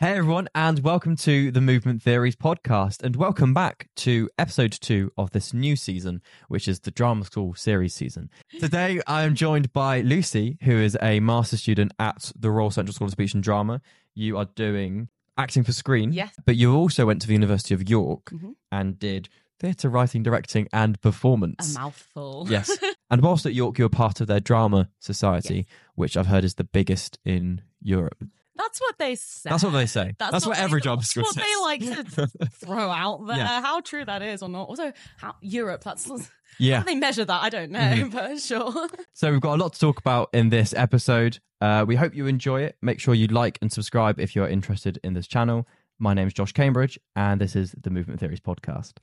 Hey everyone, and welcome to the Movement Theories podcast, and welcome back to episode two of this new season, which is the Drama School series season. Today, I am joined by Lucy, who is a master student at the Royal Central School of Speech and Drama. You are doing acting for screen, Yes. but you also went to the University of York Mhm. and did theatre writing, directing, and performance. A mouthful. Yes. And whilst at York, you were part of their drama society, Yes. which I've heard is the biggest in Europe. That's what they say. That's what they say. That's, what, they- every job description that's what they like to throw out there. Yeah. How true that is or not. Also, how Europe, that's how yeah. they measure that? I don't know, Mhm. but sure. So we've got a lot to talk about in this episode. Uh, we hope you enjoy it. Make sure you like and subscribe if you're interested in this channel. My name's Josh Cambridge, and this is the Movement Theories podcast.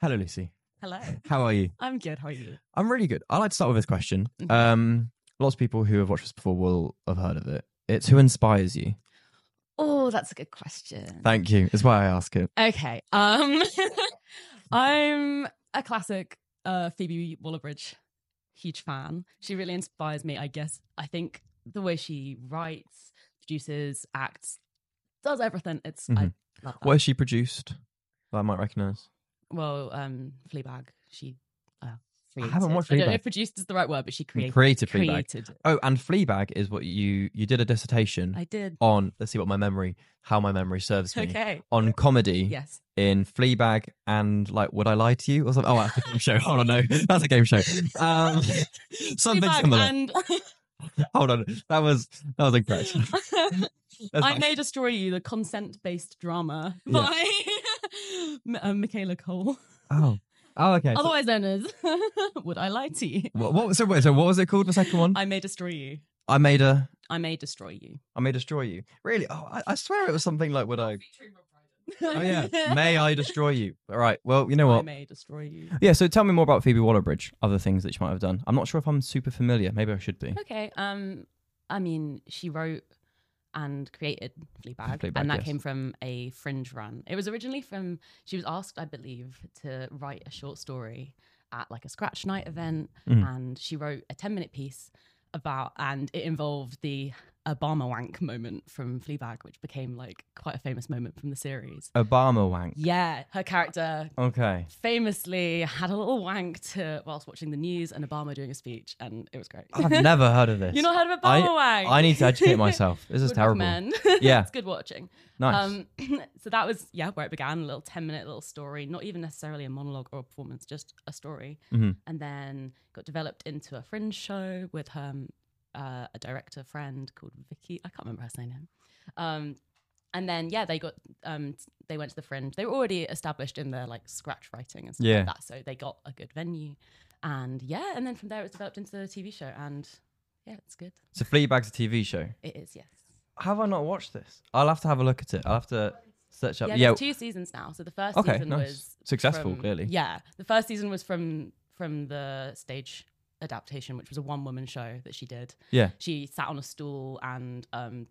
Hello, Lucy. Hello. How are you? I'm good. How are you? I'm really good. I like to start with this question. Mhm. Um, lots of people who have watched this before will have heard of it. It's who inspires you. Oh, that's a good question. Thank you. It's why I ask it. Okay. Um I'm a classic uh Phoebe Waller-Bridge huge fan. She really inspires me, I guess. I think the way she writes, produces, acts, does everything. It's I Mhm. love that. Where she produced that I might recognise. well, um Fleabag, she uh I haven't watched I don't know if produced is the right word, but she created Creative Fleabag. created. Oh, and Fleabag is what you you did a dissertation I did. on. Let's see what my memory, how my memory serves me. Okay. On comedy Yes. in Fleabag and like Would I Lie to You or something? Oh, that's a game show. Hold on, no, that's a game show. Um, something Fleabag similar. and Hold on, that was that was incorrect. That's I fine. May Destroy You, the consent based drama Yeah. by M- uh, Michaela Coel, Oh, oh, okay. Otherwise known as Would I Lie to You? what, what, so, wait, so what was it called? The second one? I, I May Destroy You. I made a. I May Destroy You. I may destroy you. Really? Oh, I, I swear it was something like Would I? Oh yeah. May I destroy you? All right. Well, you know I what? May Destroy You. Yeah. So tell me more about Phoebe Waller-Bridge. Other things that she might have done. I'm not sure if I'm super familiar. Maybe I should be. Okay. Um, I mean, she wrote and created Fleabag, Fleabag, and that yes. came from a fringe run. It was originally from. She was asked, I believe, to write a short story at like a scratch night event, Mhm. and she wrote a ten minute piece about, and it involved the Obama wank moment from Fleabag, which became like quite a famous moment from the series. Obama wank. Yeah, her character Okay. famously had a little wank to whilst watching the news and Obama doing a speech, and it was great. I've never heard of this. You not heard of I- Obama wank? I need to educate myself. This is Would terrible. Yeah. it's good watching. Nice. Um, so that was yeah where it began. A little ten minute little story, not even necessarily a monologue or a performance, just a story, Mhm. and then got developed into a fringe show with her um, uh, a director friend called Vicky. I can't remember her name. Um, and then yeah, they got um, they went to the fringe. They were already established in their like scratch writing and stuff Yeah. like that, so they got a good venue. And yeah, and then from there it was developed into the TV show, and yeah, it's good. so Fleabag's a TV show. It is yes. Have I not watched this? I'll have to have a look at it. I'll have to search up. Yeah, Yeah. two seasons now. So the first Okay, season nice. was Successful, from- clearly. Yeah, the first season was from from the stage adaptation, which was a one woman show that she did. Yeah. She sat on a stool and um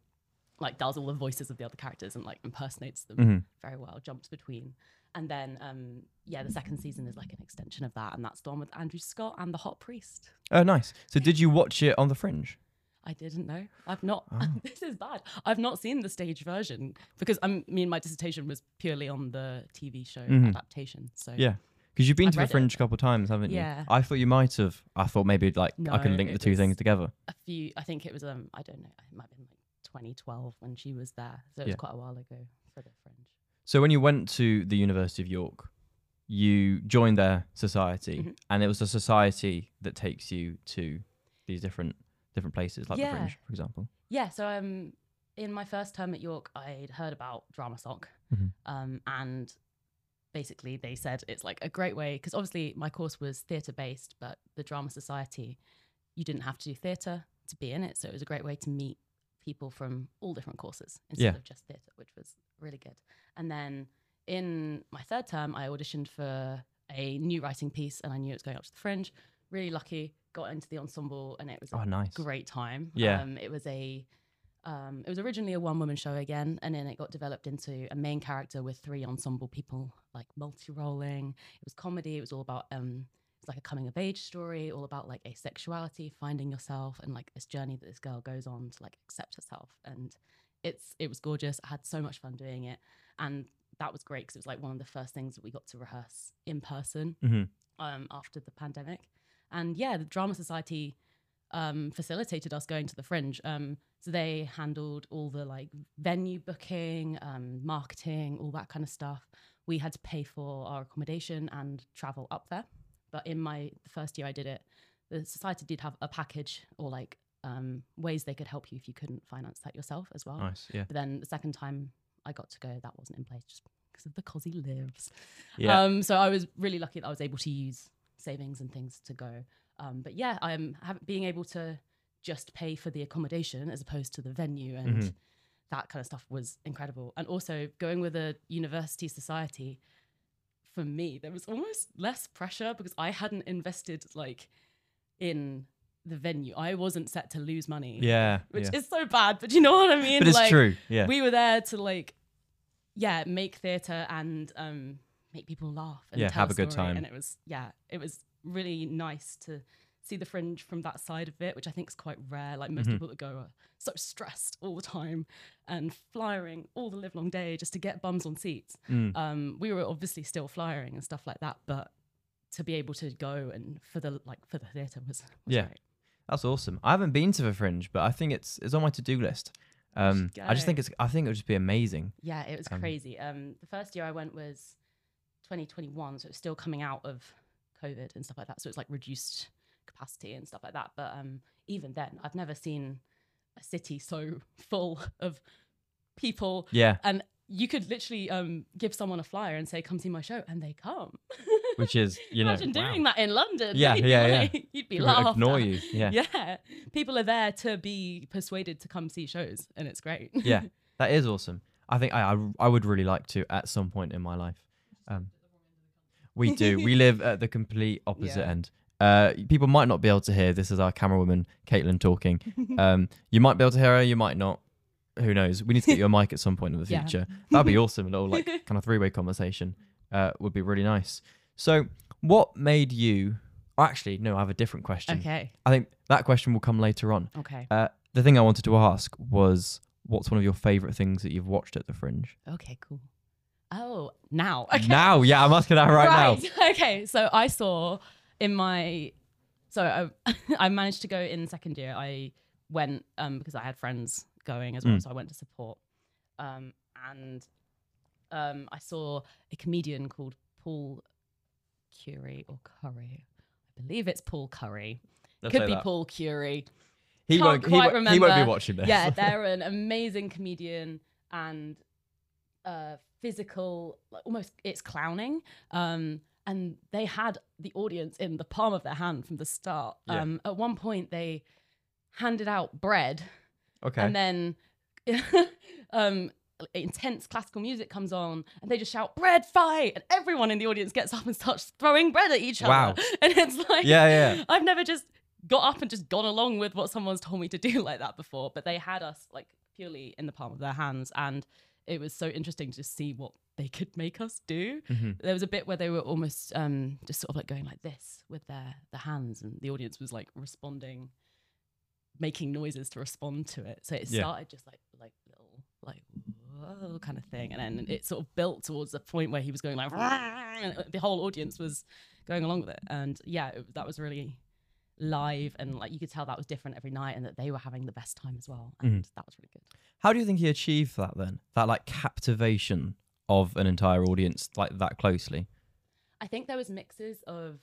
like does all the voices of the other characters and like impersonates them Mhm. very well, jumps between. And then um yeah, the second season is like an extension of that, and that's the one with Andrew Scott and the hot priest. Oh, nice. So did you watch it on the Fringe? I didn't know. I've not. Oh. this is bad. I've not seen the stage version because I'm, mean, my dissertation was purely on the TV show Mhm. adaptation. So Yeah. Because you've been I've to the it. Fringe a couple of times, haven't you? Yeah. I thought you might have. I thought maybe like I can link the two things together. a few. I think it was um. I don't know. It might have been like 2012 when she was there. So it was Yeah. quite a while ago for the Fringe. So when you went to the University of York, you joined their society, Mhm. and it was a society that takes you to these different different places, like Yeah. the Fringe, for example. Yeah. So um, in my first term at York, I'd heard about Drama Soc, Mhm. um, and basically they said it's like a great way because obviously my course was theatre based, but the Drama Society, you didn't have to do theatre to be in it, so it was a great way to meet people from all different courses instead Yeah. of just theatre, which was really good. And then in my third term, I auditioned for a new writing piece, and I knew it was going up to the Fringe. Really lucky, got into the ensemble, and it was a Oh, nice. great time. Yeah. Um, it was a um, it was originally a one woman show again, and then it got developed into a main character with three ensemble people, like multi rolling. It was comedy. It was all about um, it's like a coming of age story, all about like asexuality, finding yourself, and like this journey that this girl goes on to like accept herself. And it's it was gorgeous. I had so much fun doing it, and that was great because it was like one of the first things that we got to rehearse in person Mhm. um, after the pandemic. And yeah, the Drama Society um, facilitated us going to the Fringe. Um, so they handled all the like venue booking, um, marketing, all that kind of stuff. We had to pay for our accommodation and travel up there. But in my the first year I did it, the society did have a package or like um, ways they could help you if you couldn't finance that yourself as well. Nice. Yeah. But then the second time I got to go, that wasn't in place just because of the cos he lives. Yeah. Um, so I was really lucky that I was able to use savings and things to go. Um, but yeah, I'm being able to just pay for the accommodation as opposed to the venue and Mhm. that kind of stuff was incredible. And also going with a university society, for me, there was almost less pressure because I hadn't invested like in the venue. I wasn't set to lose money. yeah. Which yeah. is so bad, but you know what I mean? but it's like, true. Yeah. we were there to like yeah make theater and um make people laugh and Yeah, tell have a good time. and it was yeah it was really nice to see the fringe from that side of it which i think is quite rare like most Mhm. people that go are so stressed all the time and flyering all the live long day just to get bums on seats Mm. um we were obviously still flyering and stuff like that but to be able to go and for the like for the theater was, was Yeah. great. That's awesome. I haven't been to the Fringe, but I think it's it's on my to do list. Um, I just think it's I think it would just be amazing. Yeah, it was Um, crazy. Um, the first year I went was 2021, so it was still coming out of COVID and stuff like that. So it's like reduced capacity and stuff like that. But um, even then, I've never seen a city so full of people, Yeah, and you could literally um, give someone a flyer and say, "Come see my show," and they come. which is you know Imagine wow. doing that in London. Yeah, You'd be yeah, yeah. You'd be People laughed ignore at. you. Yeah. Yeah, people are there to be persuaded to come see shows, and it's great. yeah, that is awesome. I think I, I I would really like to at some point in my life. Um, we do. we live at the complete opposite Yeah. end. Uh, people might not be able to hear. This is our camera woman, Caitlin, talking. Um, you might be able to hear her. You might not. Who knows? We need to get you a mic at some point in the Yeah. future. That'd be awesome. A little like kind of three way conversation uh, would be really nice. So, what made you? oh, actually, no. I have a different question. okay. I think that question will come later on. Okay. Uh, the thing I wanted to ask was, what's one of your favorite things that you've watched at the Fringe? Okay, cool. Oh, now. Okay. Now, yeah, I'm asking that right, now. Okay, so I saw in my so I, I managed to go in second year. I went um because I had friends going as well, Mm. so I went to support. Um and um I saw a comedian called Paul Curry or Curry. I believe it's Paul Curry. Let's Could be that. Paul Curie. He Can't won't. He, quite won't- he won't be watching this. yeah, they're an amazing comedian and uh, physical, like almost it's clowning. Um, and they had the audience in the palm of their hand from the start. Yeah. Um, at one point, they handed out bread, okay. and then um, intense classical music comes on, and they just shout "bread fight," and everyone in the audience gets up and starts throwing bread at each Wow. other. And it's like, yeah, yeah. I've never just got up and just gone along with what someone's told me to do like that before, but they had us like purely in the palm of their hands and it was so interesting to see what they could make us do. Mhm. There was a bit where they were almost um just sort of like going like this with their the hands and the audience was like responding making noises to respond to it. So it Yeah. started just like like little like whoa kind of thing and then it sort of built towards the point where he was going like and the whole audience was going along with it and yeah it, that was really live and like you could tell that was different every night and that they were having the best time as well and mm. that was really good How do you think he achieved that then? That like captivation of an entire audience like that closely. i think there was mixes of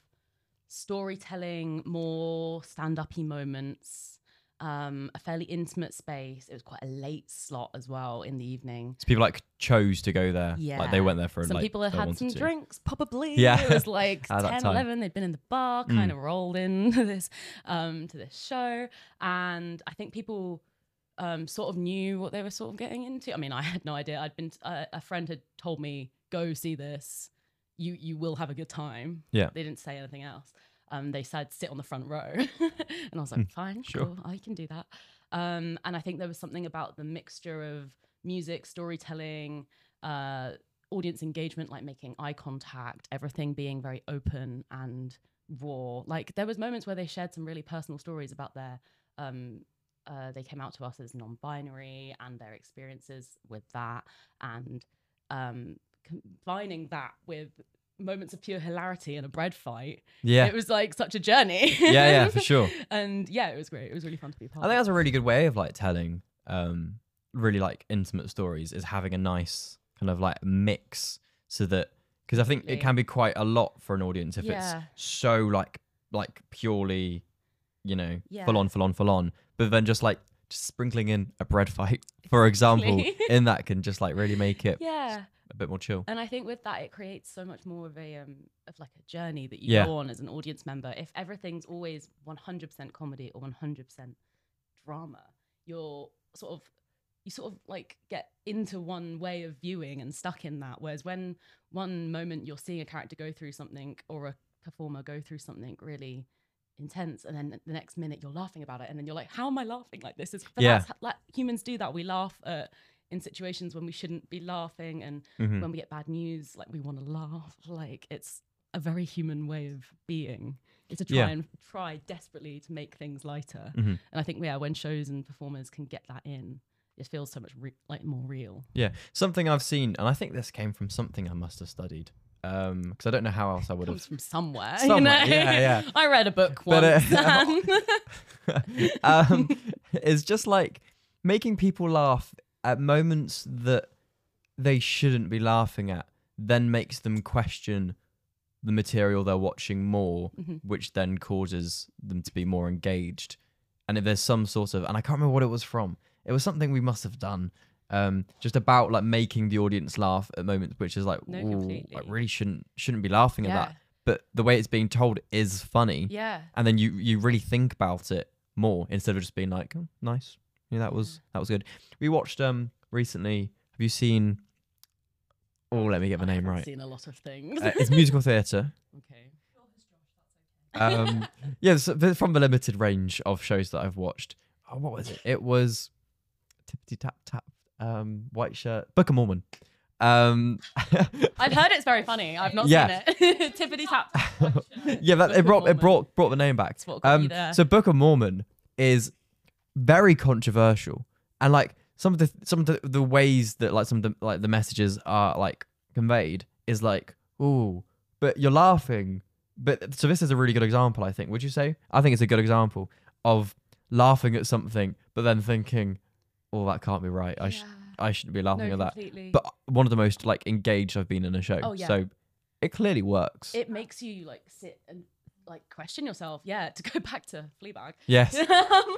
storytelling more stand-uppy moments um a fairly intimate space it was quite a late slot as well in the evening So people like chose to go there. Yeah. Like they went there for some like, people had had some to. drinks probably Yeah. it was like 10, 11. They'd been in the bar Mm. kind of rolled into this um to this show and i think people um sort of knew what they were sort of getting into i mean i had no idea i'd been uh, a friend had told me go see this you you will have a good time Yeah. they didn't say anything else um they said sit on the front row and i was like fine Hmm. sure. cool i can do that um and i think there was something about the mixture of music storytelling uh audience engagement like making eye contact everything being very open and raw like there was moments where they shared some really personal stories about their um uh, they came out to us as non-binary and their experiences with that, and um, combining that with moments of pure hilarity in a bread fight. Yeah. It was like such a journey. yeah, yeah, for sure. and yeah, it was great. It was really fun to be part I think that's a really good way of like telling um really like intimate stories is having a nice kind of like mix so that because I think it can be quite a lot for an audience if Yeah. it's so like like purely you know Yeah. full on full on full on but then just like just sprinkling in a bread fight for example in that can just like really make it Yeah. A bit more chill And I think with that, it creates so much more of a um, of like a journey that you Yeah. go on as an audience member. If everything's always one hundred percent comedy or one hundred percent drama, you're sort of you sort of like get into one way of viewing and stuck in that. Whereas when one moment you're seeing a character go through something or a performer go through something really intense and then the next minute you're laughing about it and then you're like how am i laughing like this is Yeah. like humans do that we laugh at in situations when we shouldn't be laughing and Mhm. when we get bad news, like we want to laugh. Like it's a very human way of being. Is to try Yeah. and try desperately to make things lighter. Mhm. And I think yeah, when shows and performers can get that in, it feels so much re- like more real. yeah something I've seen and I think this came from something I must have studied um because I don't know how else I would have. Comes from somewhere. Somewhere, you know? yeah, yeah. I read a book But, once. uh, um, it's just like making people laugh at moments that they shouldn't be laughing at, then makes them question the material they're watching more, Mhm. which then causes them to be more engaged. And if there's some sort of, and I can't remember what it was from, it was something we must have done. Um, just about like making the audience laugh at moments, which is like, No, ooh, I really shouldn't shouldn't be laughing at that. But the way it's being told is funny Yeah. and then you you really think about it more instead of just being like oh, nice yeah that was that was good we watched um recently have you seen oh let me get the name right Seen a lot of things. uh, it's musical theatre okay. um yeah so from the limited range of shows that i've watched oh, what was it it was tippity tap tap um white shirt book of mormon um I've heard it's very funny. I've not Yeah. seen it. Tippity tap. yeah, that Book it brought it brought brought the name back. Um, so Book of Mormon is very controversial, and like some of the some of the, the ways that like some of the like the messages are like conveyed is like ooh, but you're laughing. But so this is a really good example, I think. Would you say? I think it's a good example of laughing at something, but then thinking, oh, that can't be right. I sh- Yeah. I shouldn't be laughing no, at that. But one of the most like engaged I've been in a show. Oh, yeah. So it clearly works. it makes you like sit and like question yourself. Yeah, to go back to Fleabag. yes. um,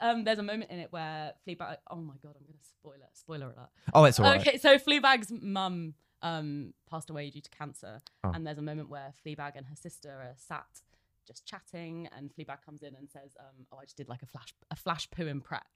um, there's a moment in it where Fleabag. Oh my god, I'm gonna spoil it. Spoiler alert. Oh, it's alright. Okay, so Fleabag's mum um passed away due to cancer, Oh. and there's a moment where Fleabag and her sister are sat just chatting, and Fleabag comes in and says, um, "Oh, I just did like a flash a flash poo in prep."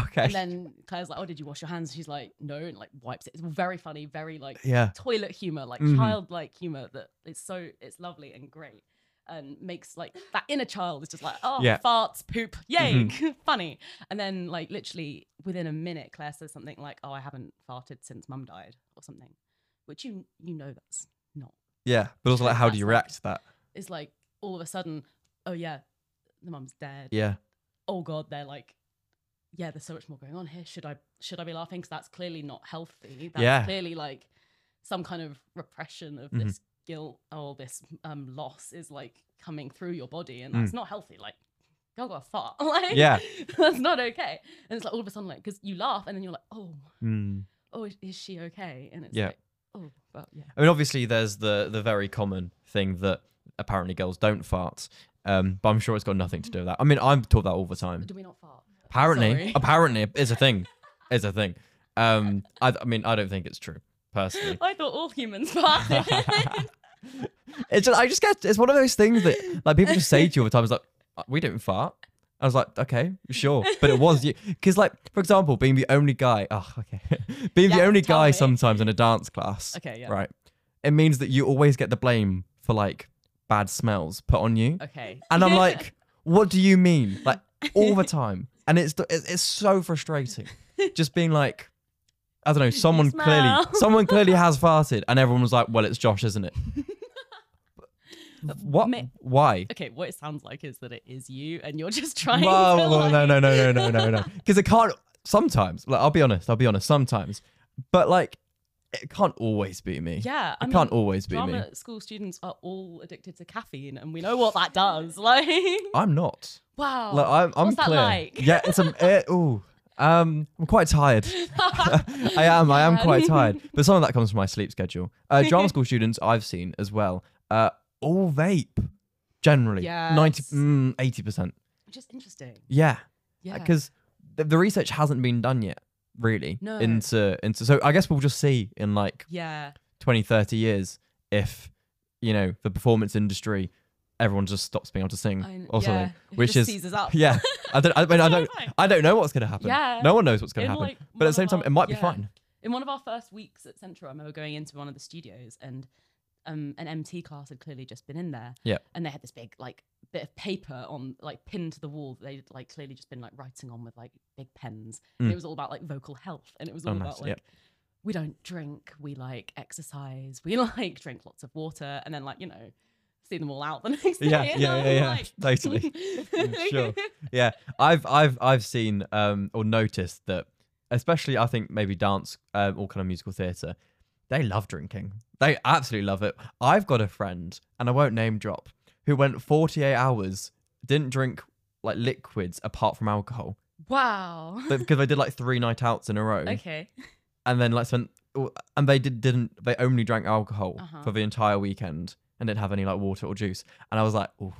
Okay. And then Claire's like, "Oh, did you wash your hands?" She's like, "No," and like wipes it. It's very funny, very like yeah. toilet humor, like Mhm. childlike humor that it's so it's lovely and great and makes like that inner child is just like oh Yeah. farts poop yay funny and then like literally within a minute Claire says something like oh I haven't farted since mum died or something which you you know that's not Yeah. But also, like, how do you That's like- react to that? it's like all of a sudden oh yeah the mum's dead Yeah. oh god they're like yeah there's so much more going on here should i should i be laughing because that's clearly not healthy that's Yeah. clearly like some kind of repression of Mhm. this guilt or this um loss is like coming through your body and Mm. that's not healthy like go go fart like Yeah. that's not okay and it's like all of a sudden like because you laugh and then you're like oh Mm. oh is, is she okay and it's Yeah. like oh but yeah I mean, obviously, there's the the very common thing that apparently girls don't fart. Um, but I'm sure it's got nothing to do with that. I mean, I'm taught that all the time. do we not fart Apparently, Sorry. apparently, it's a thing. It's a thing. Um, I, I mean, I don't think it's true personally. i thought all humans farted It's just, I just get it's one of those things that like people just say to you all the time. It's like "Uh, we don't fart. I was like, okay, sure, but it was you because, like, for example, being the only guy. Oh, okay, being the only guy me. sometimes in a dance class. okay yeah Right, it means that you always get the blame for like bad smells put on you, okay and I'm like, what do you mean? Like all the time, and it's it's it's so frustrating. Just being like. I don't know. Someone clearly, someone clearly has farted, and everyone was like, "Well, it's Josh, isn't it?" What? Ma- Why? Okay, what it sounds like is that it is you, and you're just trying. Whoa, to, whoa, like... no, no, no, no, no, no, no. Because it can't. Sometimes, like, I'll be honest. I'll be honest. Sometimes, but like, it can't always be me. Yeah, I it mean, can't always be drama me. school students are all addicted to caffeine, and we know what that does. Like, I'm not. wow. Like, I'm. I'm What's that clear. like? Yeah, it's a. It, ooh. Um, I'm quite tired. I am. I am quite tired. But some of that comes from my sleep schedule. Uh, drama school students I've seen as well. Uh, all vape. Generally, ninety, mm, eighty percent. Which is interesting. Yeah, Yeah. because the, the research hasn't been done yet, really. No. Into into. So I guess we'll just see in like yeah. 20, 30 years if you know the performance industry, everyone just stops being able to sing I, or something. yeah, it which just is- up. Yeah, I don't. I mean, I don't. I don't know what's going to happen. Yeah. No one knows what's going to happen. like, but at the same of time, it might be yeah. fine. In one of our first weeks at Central, I remember going into one of the studios and um, an MT class had clearly just been in there. Yeah. And they had this big like bit of paper on like pinned to the wall. that They'd like clearly just been like writing on with like big pens. And Mm. it was all about like vocal health. And it was Oh, all nice, about like yep. we don't drink, we like exercise, we like drink lots of water, and then like, you know, see them all out the next day. Yeah, and yeah, yeah, yeah, like- totally. sure. Yeah, I've I've I've seen um or noticed that, especially I think maybe dance um, or kind of musical theatre, they love drinking. They absolutely love it. I've got a friend, and I won't name drop, who went 48 hours didn't drink like liquids apart from alcohol Wow. because they did like three night outs in a row, okay. and then like spent and they did didn't they only drank alcohol Uh-huh. for the entire weekend and didn't have any like water or juice, and I was like, Oof.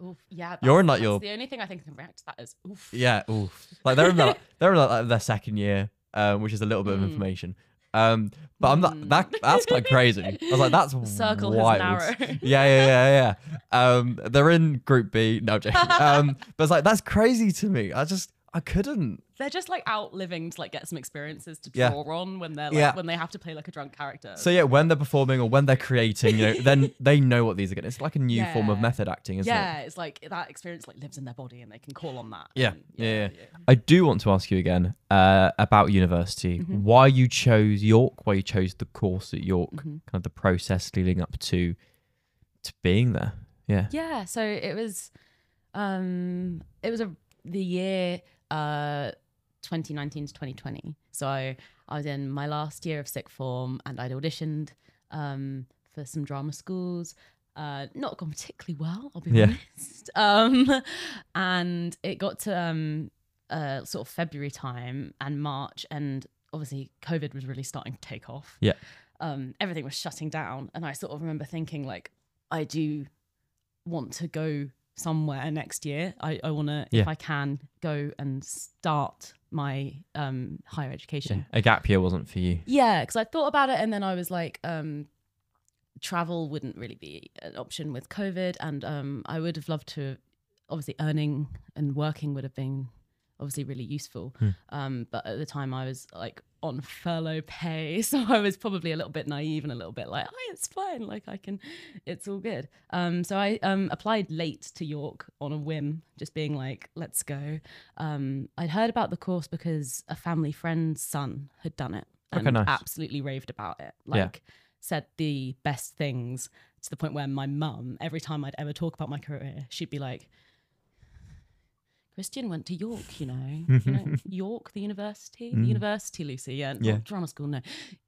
Oof, yeah. You're in, that's- like, your- The only thing I think can react to that is oof. Yeah, oof. Like they're in their, they're in like their second year, um, which is a little bit of Mm. information. Um, but I'm not Mm. that that's quite crazy. I was like, that's The circle wild. has narrowed. Yeah, yeah, yeah, yeah. Um, they're in Group B. No, joking. Um, but it's like that's crazy to me. I just I couldn't. They're just like out living to like get some experiences to Yeah. draw on when they're like Yeah. when they have to play like a drunk character. So yeah, when they're performing or when they're creating, you know, then they know what these are going. to It's like a new form of method acting, isn't it? yeah, it's like that experience like lives in their body and they can call on that. Yeah, and yeah, yeah. I do want to ask you again uh, about university. Mhm. Why you chose York? Why you chose the course at York? Mhm. Kind of the process leading up to to being there. Yeah. Yeah, so it was um it was a the year uh 2019 to 2020. So I was in my last year of sixth form and I'd auditioned um for some drama schools. Uh not gone particularly well, I'll be Yeah. honest. Um and it got to um uh sort of February time and March and obviously COVID was really starting to take off. Yeah. Um everything was shutting down and I sort of remember thinking like I do want to go somewhere next year. I, I want to, Yeah. if I can, go and start my um, higher education. A gap year wasn't for you. Yeah, because I thought about it and then I was like, um, travel wouldn't really be an option with COVID. And um, I would have loved to, obviously, earning and working would have been obviously really useful. Hmm. Um, but at the time, I was like on furlough pay. So I was probably a little bit naive and a little bit like, oh, it's fine. Like, I can, it's all good. Um, so I um, applied late to York on a whim, just being like, let's go. Um, I'd heard about the course because a family friend's son had done it and Okay, nice. absolutely raved about it. Yeah. Like, said the best things to the point where my mum, every time I'd ever talk about my career, she'd be like, Christian went to York, you know, you know York, the university, the Mm. university, Lucy, yeah, not Yeah. drama school, no,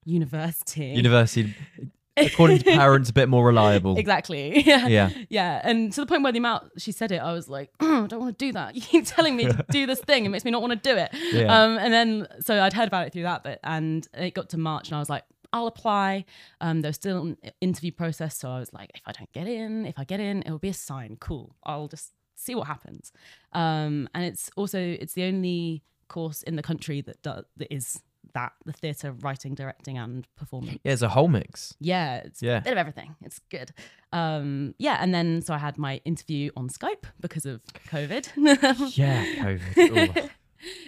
university, University, according to parents, a bit more reliable. exactly, yeah, Yeah. yeah, and to the point where the amount she said it, I was like, oh, I don't want to do that. You keep telling me to do this thing, it makes me not want to do it. Yeah. Um, and then so I'd heard about it through that bit, and it got to March, and I was like, I'll apply. Um, there was still an interview process, so I was like, if I don't get in, if I get in, it will be a sign. Cool. I'll just see what happens. Um, and it's also it's the only course in the country that does that is that the theatre writing, directing, and performance. Yeah, it's a whole mix. Yeah, it's Yeah. a bit of everything. It's good. Um, yeah, and then so I had my interview on Skype because of COVID. Yeah, COVID.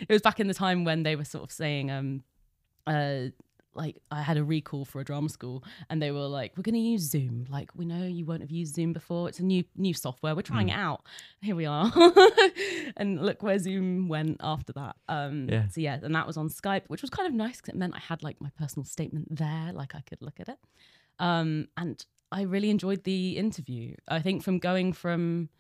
It was back in the time when they were sort of saying, um, uh, like I had a recall for a drama school, and they were like, "We're going to use Zoom. Like we know you won't have used Zoom before. It's a new new software. We're trying Mm. it out. Here we are." and look where Zoom went after that. Um, Yeah. So yeah, and that was on Skype, which was kind of nice because it meant I had like my personal statement there, like I could look at it. Um, and I really enjoyed the interview. I think from going from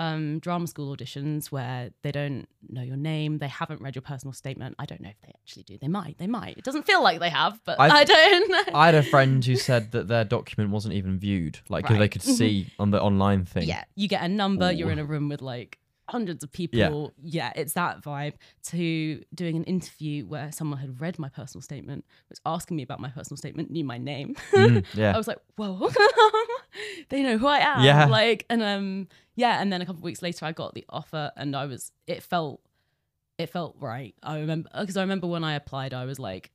um, drama school auditions where they don't know your name, they haven't read your personal statement. I don't know if they actually do. They might. They might. It doesn't feel like they have, but I, I- don't know. I had a friend who said that their document wasn't even viewed, like 'cause they could see on the online thing. yeah, you get a number. You're in a room with like hundreds of people. Yeah. it's that vibe. To doing an interview where someone had read my personal statement, was asking me about my personal statement, knew my name. Mm, yeah. I was like, whoa, they know who I am. Yeah. Like, and um, yeah. And then a couple of weeks later, I got the offer, and I was, it felt, it felt right. I remember because I remember when I applied, I was like,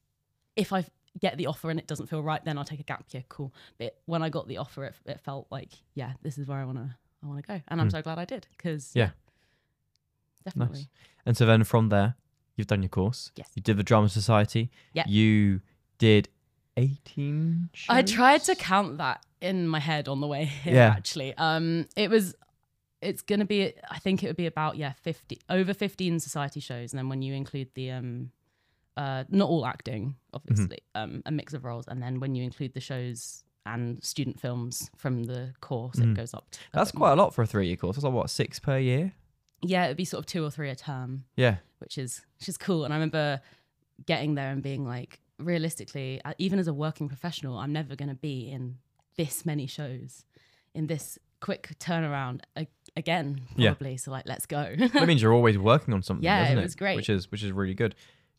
if I get the offer and it doesn't feel right, then I'll take a gap year. Cool. But when I got the offer, it, it felt like, yeah, this is where I want to, I want to go, and I'm Mm. so glad I did because Yeah. Definitely. Nice. And so then from there, you've done your course. Yes. You did the Drama Society. Yeah. You did 18 shows? I tried to count that in my head on the way here. Yeah. Actually, um, it was. It's gonna be. I think it would be about yeah, fifty over fifteen society shows, and then when you include the um, uh, not all acting, obviously, um, a mix of roles, and then when you include the shows and student films from the course, Mhm. it goes up. That's quite a lot for a three year course. That's like, what, six per year? Yeah, it'd be sort of two or three a term. Yeah. which is which is cool. And I remember getting there and being like, realistically, uh, even as a working professional, I'm never going to be in this many shows in this quick turnaround a- again, Yeah. probably. So like, let's go. That means you're always working on something, Yeah, it it? was great. Which is which is really good.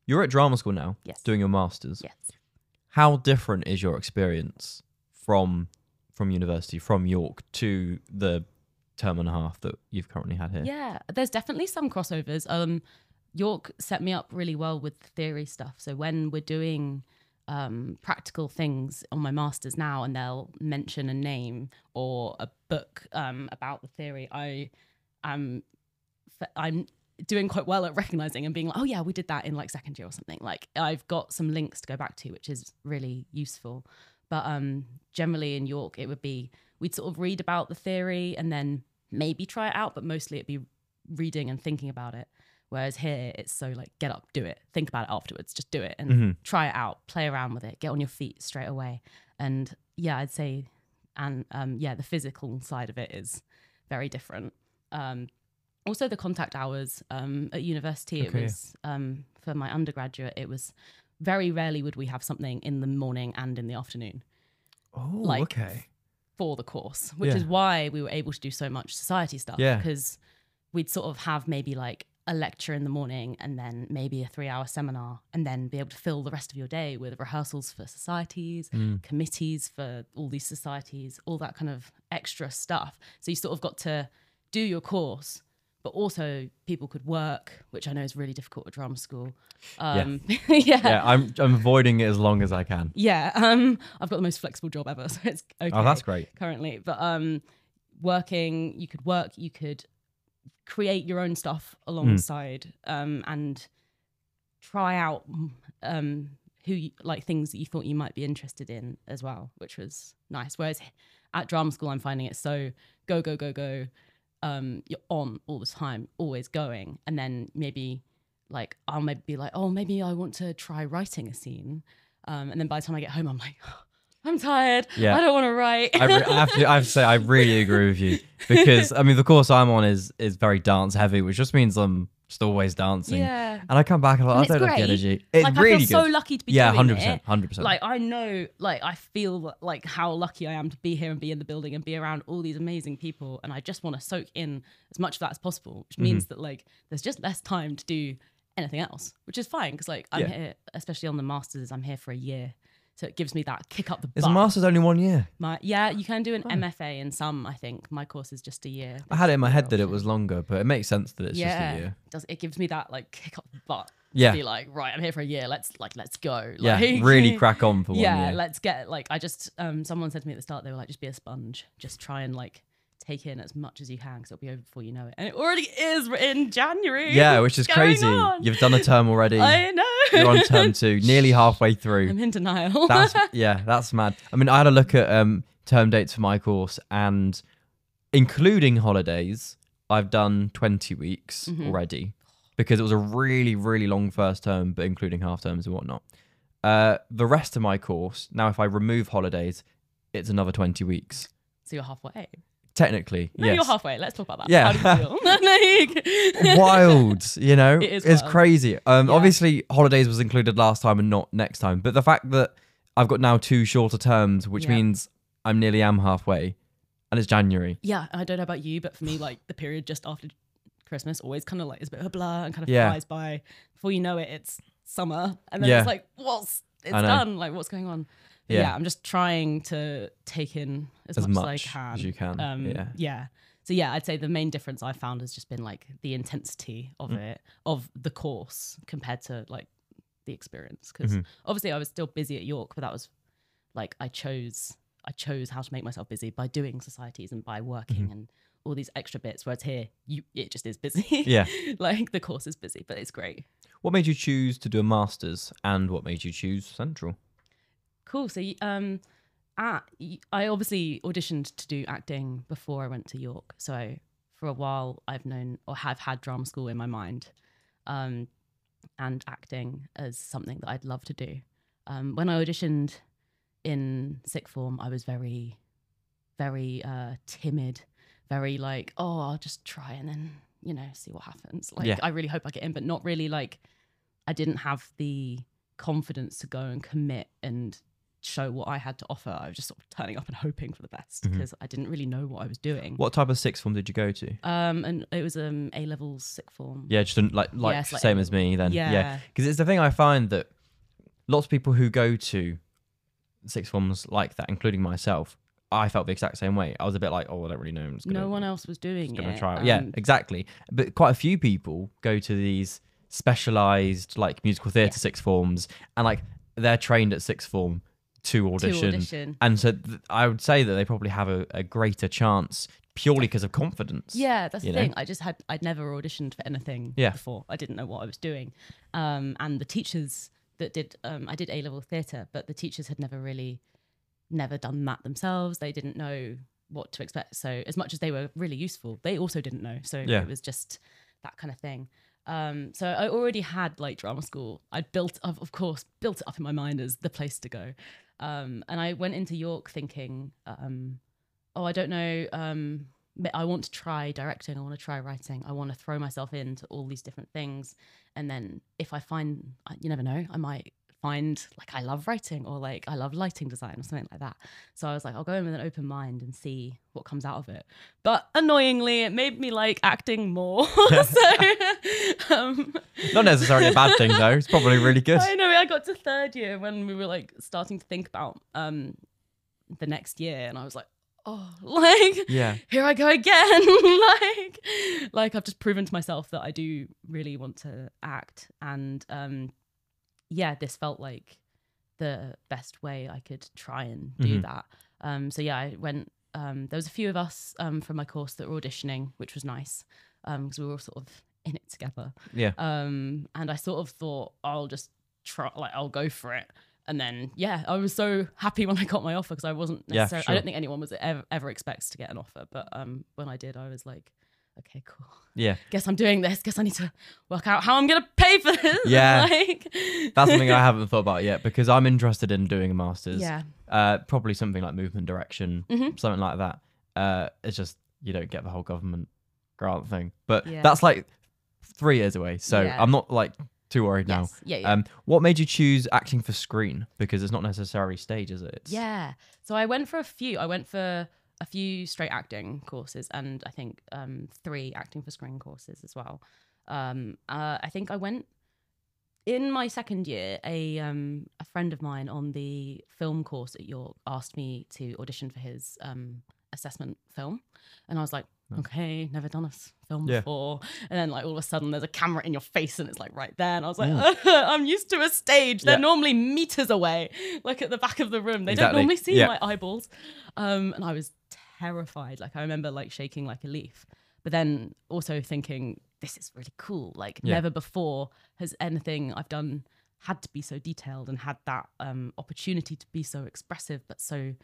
You're at drama school now, yes. doing your masters. yes. How different is your experience from from university, from York to the term and a half that you've currently had here? Yeah, there's definitely some crossovers. Um, York set me up really well with theory stuff. So when we're doing um, practical things on my masters now, and they'll mention a name or a book um, about the theory, I am I'm doing quite well at recognizing and being like, oh yeah, we did that in like second year or something. Like I've got some links to go back to, which is really useful. But um, generally in York, it would be we'd sort of read about the theory and then maybe try it out, but mostly it'd be reading and thinking about it. Whereas here, it's so like get up, do it, think about it afterwards, just do it and Mhm. try it out, play around with it, get on your feet straight away. And yeah, I'd say, and um, yeah, the physical side of it is very different. Um, also, the contact hours um, at university, it Okay, yeah. was um, for my undergraduate, it was very rarely would we have something in the morning and in the afternoon Oh, Like, okay. For the course, which Yeah. is why we were able to do so much society stuff. Yeah. Because we'd sort of have maybe like a lecture in the morning and then maybe a three hour seminar and then be able to fill the rest of your day with rehearsals for societies, Mm. committees for all these societies, all that kind of extra stuff. So you sort of got to do your course. But also, people could work, which I know is really difficult at drama school. Um, yeah, Yeah, I'm I'm avoiding it as long as I can. yeah. Um, I've got the most flexible job ever, so it's okay Oh, that's great. currently. But um, working, you could work, you could create your own stuff Hmm. alongside, um, and try out um who you, like things that you thought you might be interested in as well, which was nice. Whereas at drama school, I'm finding it so go go go go. Um, you're on all the time, always going, and then maybe like I'll maybe be like, oh, maybe I want to try writing a scene, um, and then by the time I get home, I'm like, I'm tired. Yeah. I don't want to write. I, re- I have to I have to say I really agree with you because I mean the course I'm on is is very dance heavy, which just means I'm just always dancing. yeah. And I come back and I'm like, And I don't have the energy. It's like really I feel good. so lucky to be here, yeah, doing hundred it. percent, hundred percent. Like I know, like I feel like how lucky I am to be here and be in the building and be around all these amazing people, and I just want to soak in as much of that as possible, which means Mm-hmm. that like there's just less time to do anything else, which is fine because like I'm Yeah. here, especially on the masters, I'm here for a year, so it gives me that kick up the Is butt. a master's only one year? My, yeah, you can do an. MFA in some. I think my course is just a year. I had it in my head that it was longer, but it makes sense that it's yeah, just a year. does it gives me that like kick up the butt? Yeah. to be like right, I'm here for a year. Let's like let's go. Yeah, Like- really crack on for one yeah, year. Yeah. Let's get like I just um someone said to me at the start they were like just be a sponge, just try and like take in as much as you can because it'll be over before you know it, and it already is in January. yeah, which is crazy. on? You've done a term already. I know. You're on term two, nearly halfway through. I'm in denial. That's yeah, that's mad. I mean, I had a look at um, term dates for my course, and including holidays, I've done 20 weeks Mhm. already because it was a really, really long first term, but including half terms and whatnot. Uh, the rest of my course, now if I remove holidays, it's another 20 weeks. So you're halfway. Technically, No, yes. you're halfway. Let's talk about that. Yeah. How do you wild, you know? It is it's wild. crazy. Um, Yeah. Obviously, holidays was included last time and not next time. But the fact that I've got now two shorter terms, which Yeah. means I'm nearly am halfway, and it's January. Yeah, I don't know about you, but for me, like the period just after Christmas always kind of like is a bit of a blur and kind of Yeah. flies by. Before you know it, it's summer, and then it's like, what's it's done? Like, what's going on? Yeah. Yeah. I'm just trying to take in as, As much, much as I can. as you can, Um, yeah. yeah. So yeah, I'd say the main difference I found has just been like the intensity of Mm. it, of the course compared to like the experience. Because Mhm. obviously I was still busy at York, but that was like I chose I chose how to make myself busy by doing societies and by working and all these extra bits. Whereas here, you it just is busy. Yeah. like the course is busy, but it's great. What made you choose to do a master's, and what made you choose Central? Cool. So, um, at, I obviously auditioned to do acting before I went to York. So, for a while, I've known or have had drama school in my mind, um, and acting as something that I'd love to do. Um, when I auditioned in sixth form, I was very, very uh, timid, very like, oh, I'll just try and then you know see what happens. Like, Yeah. I really hope I get in, but not really like. I didn't have the confidence to go and commit and show what I had to offer. I was just sort of turning up and hoping for the best because I didn't really know what I was doing. What type of sixth form did you go to? Um, and it was um A levels sixth form. Yeah, just like like Yeah, it's like same as me then. Yeah. Yeah, because it's the thing I find that lots of people who go to sixth forms like that, including myself, I felt the exact same way. I was a bit like, oh, I don't really know. I'm just gonna, no one else was doing it. try. it. yeah, Um, exactly. But quite a few people go to these specialized like musical theatre Yeah. sixth forms, and like they're trained at sixth form to to audition. audition. And so th- I would say that they probably have a, a greater chance purely because of confidence. Yeah, that's the know? thing. I just had I'd never auditioned for anything Yeah. before. I didn't know what I was doing. Um, and the teachers that did um, I did A level theatre, but the teachers had never really never done that themselves. They didn't know what to expect. So as much as they were really useful, they also didn't know. So Yeah. it was just that kind of thing. Um, so I already had like drama school. I'd built, of of course, built it up in my mind as the place to go. Um, and I went into York thinking, um, oh, I don't know. Um, I want to try directing. I want to try writing. I want to throw myself into all these different things. And then if I find, you never know, I might find like I love writing or like I love lighting design or something like that. So I was like, I'll go in with an open mind and see what comes out of it. But annoyingly, it made me like acting more. so um, Not necessarily a bad thing though. It's probably really good. I know. I got to third year when we were like starting to think about um the next year, and I was like, oh, like Yeah. here I go again. like, like I've just proven to myself that I do really want to act, and um, yeah, this felt like the best way I could try and do Mhm. that. Um, so yeah, I went. Um, there was a few of us um, from my course that were auditioning, which was nice because we were all sort of in it together. Yeah. Um, and I sort of thought I'll just try, like I'll go for it. And then yeah, I was so happy when I got my offer because I wasn't Yeah, sure. I don't think anyone was ever, ever expects to get an offer, but um, when I did, I was like, okay, cool. Yeah. Guess I'm doing this. Guess I need to work out how I'm gonna pay for this. Yeah. like, That's something I haven't thought about yet because I'm interested in doing a master's. Yeah, Uh, probably something like movement direction, Mhm. something like that. Uh, it's just you don't get the whole government grant thing, but Yeah. that's like three years away. So Yeah. I'm not like too worried now. yeah, yeah. Um, what made you choose acting for screen? Because it's not necessarily stage, is it? It's, Yeah. So I went for a few. I went for a few straight acting courses and I think um, three acting for screen courses as well. Um, uh, I think I went in my second year. A um, a friend of mine on the film course at York asked me to audition for his um, assessment film, and I was like. Okay, never done a film Yeah. before, and then like all of a sudden there's a camera in your face and it's like right there, and I was like, Mm. I'm used to a stage. They're Yeah. normally meters away, like at the back of the room. They Exactly. don't normally see Yeah. my eyeballs. Um, and I was terrified. Like I remember like shaking like a leaf, but then also thinking this is really cool. Like Yeah. never before has anything I've done had to be so detailed and had that um, opportunity to be so expressive, but so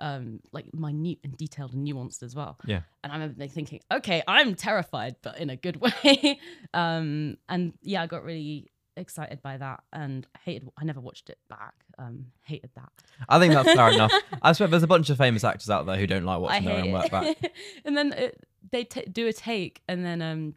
um, like minute and detailed and nuanced as well. Yeah. And I remember thinking, okay, I'm terrified, but in a good way. um, and yeah, I got really excited by that and hated. I never watched it back. Um, hated that. I think that's fair enough. I swear there's a bunch of famous actors out there who don't like watching their own work back. and then it, they t- do a take, and then um,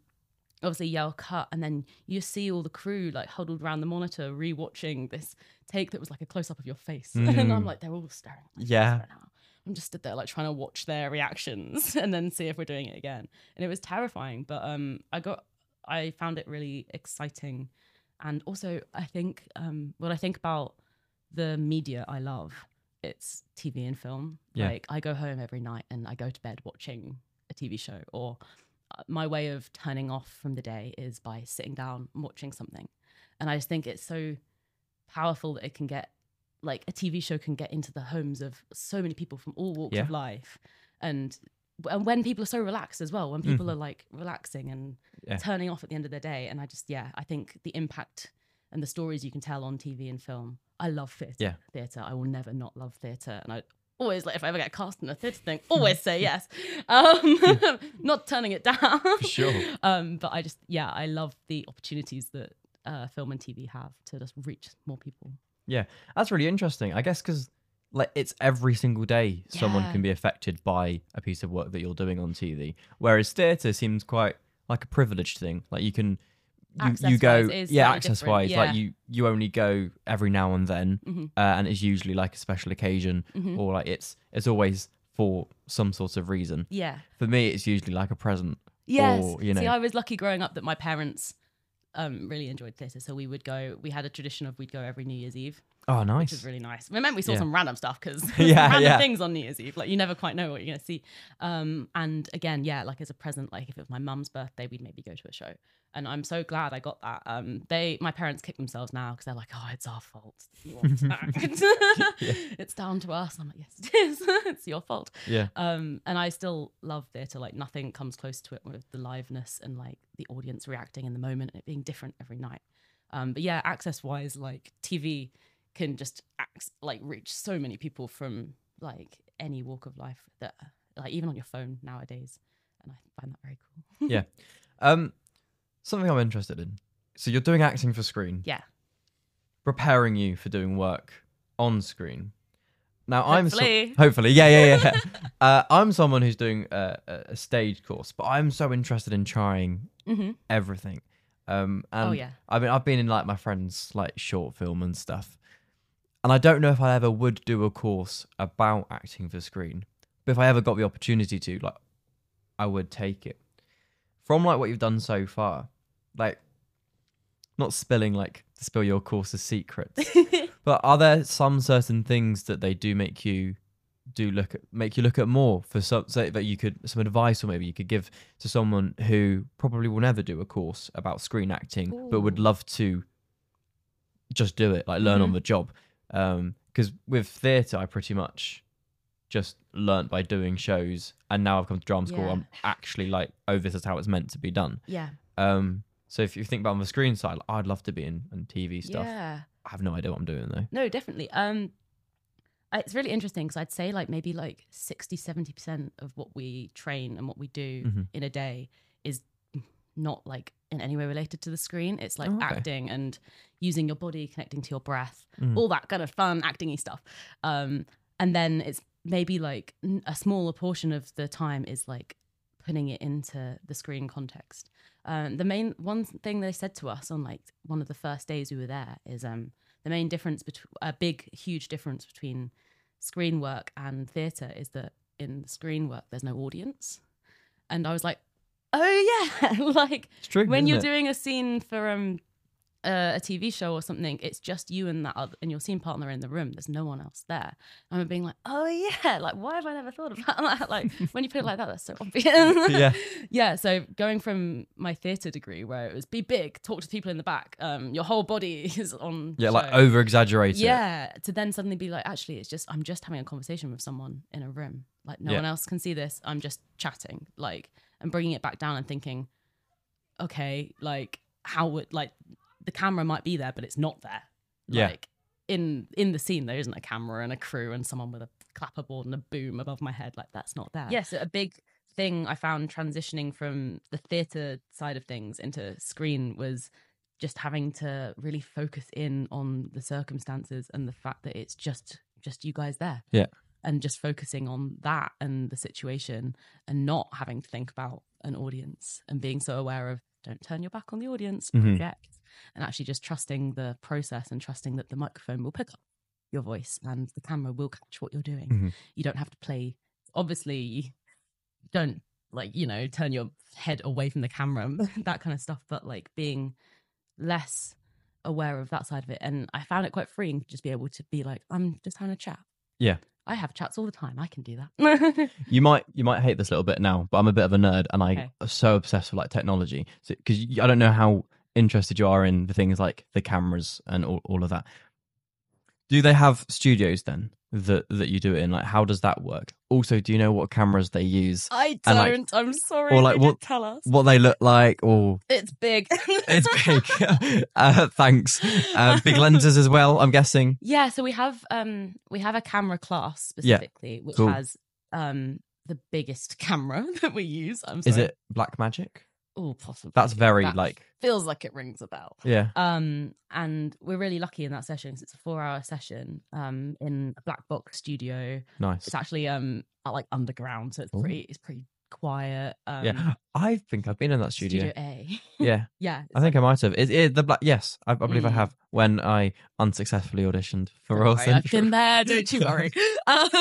obviously yell cut, and then you see all the crew like huddled around the monitor rewatching this take that was like a close up of your face, and I'm Mm. like, they're all staring. At my face Yeah. right now. I'm just stood there like trying to watch their reactions and then see if we're doing it again, and it was terrifying. But um, I got, I found it really exciting, and also I think um, when I think about the media I love, it's TV and film. Yeah. Like I go home every night and I go to bed watching a TV show, or uh, my way of turning off from the day is by sitting down and watching something. And I just think it's so powerful that it can get, like a TV show can get into the homes of so many people from all walks Yeah. of life, and and when people are so relaxed as well, when people are like relaxing and. Yeah. turning off at the end of the day, and I just yeah, I think the impact and the stories you can tell on TV and film. I love theatre. Yeah. Theatre. I will never not love theatre. And I always like if I ever get cast in a theatre thing, always say yes. Um not turning it down. For sure. Um, but I just yeah, I love the opportunities that uh, film and TV have to just reach more people. Yeah, that's really interesting. I guess because like it's every single day someone Yeah. can be affected by a piece of work that you're doing on TV, whereas theatre seems quite like a privileged thing. Like you can. You, you go is yeah slightly access different, wise yeah. like you you only go every now and then Mhm. uh, and it's usually like a special occasion Mhm. or like it's it's always for some sort of reason Yeah. for me it's usually like a present Yes. Or, you See, know- I was lucky growing up that my parents um, really enjoyed theatre. So we would go, we had a tradition of we'd go every New Year's Eve, oh nice. which was really nice. I meant we saw Yeah. some random stuff because Yeah, random yeah. things on New Year's Eve. Like you never quite know what you're going to see. Um, and again, yeah, like as a present, like if it was my mum's birthday, we'd maybe go to a show. And I'm so glad I got that. Um, they, my parents kick themselves now because they're like, oh, it's our fault. You want that. It's down to us. I'm like, yes, it is. it's your fault. yeah Um, and I still love theatre. Like nothing comes close to it with the liveness and like the audience reacting in the moment and it being different every night. Um, but yeah, access wise, like TV can just ac- like reach so many people from like any walk of life that like even on your phone nowadays. And I find that very cool. yeah um something i'm interested in so you're doing acting for screen Yeah. preparing you for doing work on screen. Now I'm so- Hopefully. yeah yeah yeah. uh, I'm someone who's doing a, a stage course, but I'm so interested in trying hmm everything. Um, and Oh, yeah. I mean I've been in like my friends like short film and stuff, and I don't know if I ever would do a course about acting for screen, but if I ever got the opportunity to, like, I would take it. From like what you've done so far, like, not spilling like to spill your course's secrets, but are there some certain things that they do make you do look at make you look at more for some so that you could some advice or maybe you could give to someone who probably will never do a course about screen acting but would love to just do it like learn on Mhm. the job um because with theatre i pretty much just learnt by doing shows and now i've come to drama school Yeah. i'm actually like oh this is how it's meant to be done yeah. um so if you think about on the screen side like, i'd love to be in, in tv stuff Yeah. i have no idea what i'm doing though No, definitely. Um, I- it's really interesting because I'd say like maybe like 60, 70% of what we train and what we do Mhm. in a day is not like in any way related to the screen. It's like Oh, okay. acting and using your body, connecting to your breath, Mm. all that kind of fun actingy stuff. Um, and then it's maybe like a smaller portion of the time is like putting it into the screen context. Um, the main one thing they said to us on like one of the first days we were there is um, the main difference between a big, huge difference between screen work and theatre is that in screen work there's no audience, and I was like, oh yeah, like true when you're it? doing a scene for um uh, a TV show or something, it's just you and that other, and your scene partner in the room. There's no one else there. And I'm being like, oh yeah, like why have I never thought about that? Like when you put it like that, that's so obvious. Yeah. yeah. So going from my theatre degree where it was be big, talk to people in the back, um, your whole body is on. yeah like over exaggerate Yeah, to then suddenly be like, actually, it's just I'm just having a conversation with someone in a room. Like no Yeah. one else can see this. I'm just chatting, like, and bringing it back down and thinking, okay, like how would like the camera might be there, but it's not there. Yeah. Like in in the scene, there isn't a camera and a crew and someone with a clapperboard and a boom above my head. Like that's not there. Yes, a big thing I found transitioning from the theatre side of things into screen was just having to really focus in on the circumstances and the fact that it's just just you guys there. Yeah. And just focusing on that and the situation and not having to think about an audience and being so aware of don't turn your back on the audience, Mhm. project, and actually just trusting the process and trusting that the microphone will pick up your voice and the camera will catch what you're doing. Mhm. You don't have to play. Obviously, don't like you know turn your head away from the camera, that kind of stuff. But like being less aware of that side of it, and I found it quite freeing to just be able to be like, I'm just having a chat. Yeah. I have chats all the time. I can do that. You might you might hate this a little bit now, but I'm a bit of a nerd, and I Okay. am so obsessed with like technology. Because I don't know how interested you are in the things like the cameras and all, all of that. Do they have studios then that that you do it in? Like, how does that work? Also, do you know what cameras they use, I And, like- don't. I'm sorry. or, like, what- tell us. what they look like, or It's big. it's big. uh, thanks. Uh, big lenses as well. I'm guessing. Yeah, so we have um we have a camera class Yeah, specifically, which cool. has um the biggest camera that we use. I'm sorry. Is it Blackmagic? Oh, possibly. That's very That like feels like it rings a bell. yeah. Um, and we're really lucky in that session 'cause it's a four-hour session um in a black box studio. Nice. It's actually um like underground, so it's Ooh. pretty it's pretty quiet. Um, yeah, I think I've been in that studio. A. Yeah, yeah, I think I might have. It, it, the black. Yes, I, I believe I Mm. have. When I unsuccessfully auditioned for Don't Royal worry, I've been there. Don't you worry. um,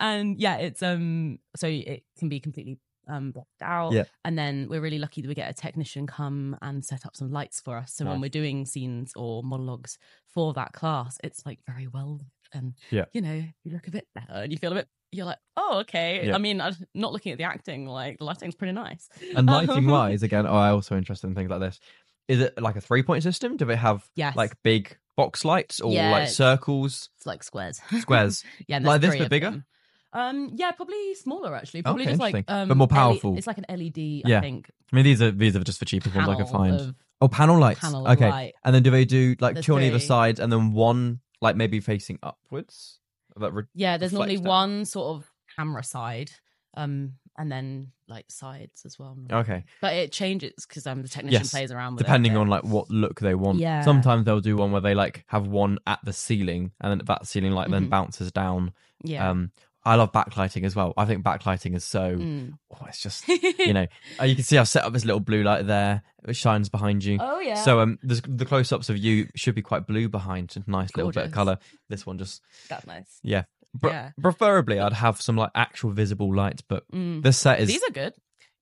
and yeah, it's um, so it can be completely um blocked out. Yeah. And then we're really lucky that we get a technician come and set up some lights for us. So when we're doing scenes or monologues for that class, it's like very well and Yeah. you know you look a bit better and you feel a bit. You're like, oh, okay. Yeah. I mean, I'm not looking at the acting. Like the lighting's pretty nice. And lighting wise, again, oh, I'm also interested in things like this. Is it like a three point system? Do they have Yes. like big box lights or Yeah, like circles, It's like squares. squares? yeah, Like this, but bigger? them. Um, yeah, probably smaller actually. Probably Okay, just like interesting. um, But more powerful. It's like an LED, Yeah. I think. I mean, these are these are just for cheaper ones I could panel find. of oh, panel lights. panel okay, light. and then do they do like There's two on either three. side, and then one like maybe facing upwards? That re- Yeah, there's normally one sort of camera side, um, and then like sides as well. okay. But it changes because um, the technician Yes, plays around with depending on like what look they want. Yeah. Sometimes they'll do one where they like have one at the ceiling, and then that ceiling light then Mhm. bounces down. yeah. Um, I love backlighting as well. I think backlighting is so. Mm. Oh, it's just you know, uh, you can see I've set up this little blue light there, It shines behind you. oh yeah. So um, the, the close-ups of you should be quite blue behind, nice little bit of color. This one just that's nice. yeah. Yeah. Preferably, I'd have some like actual visible lights, but Mm. this set is These are good.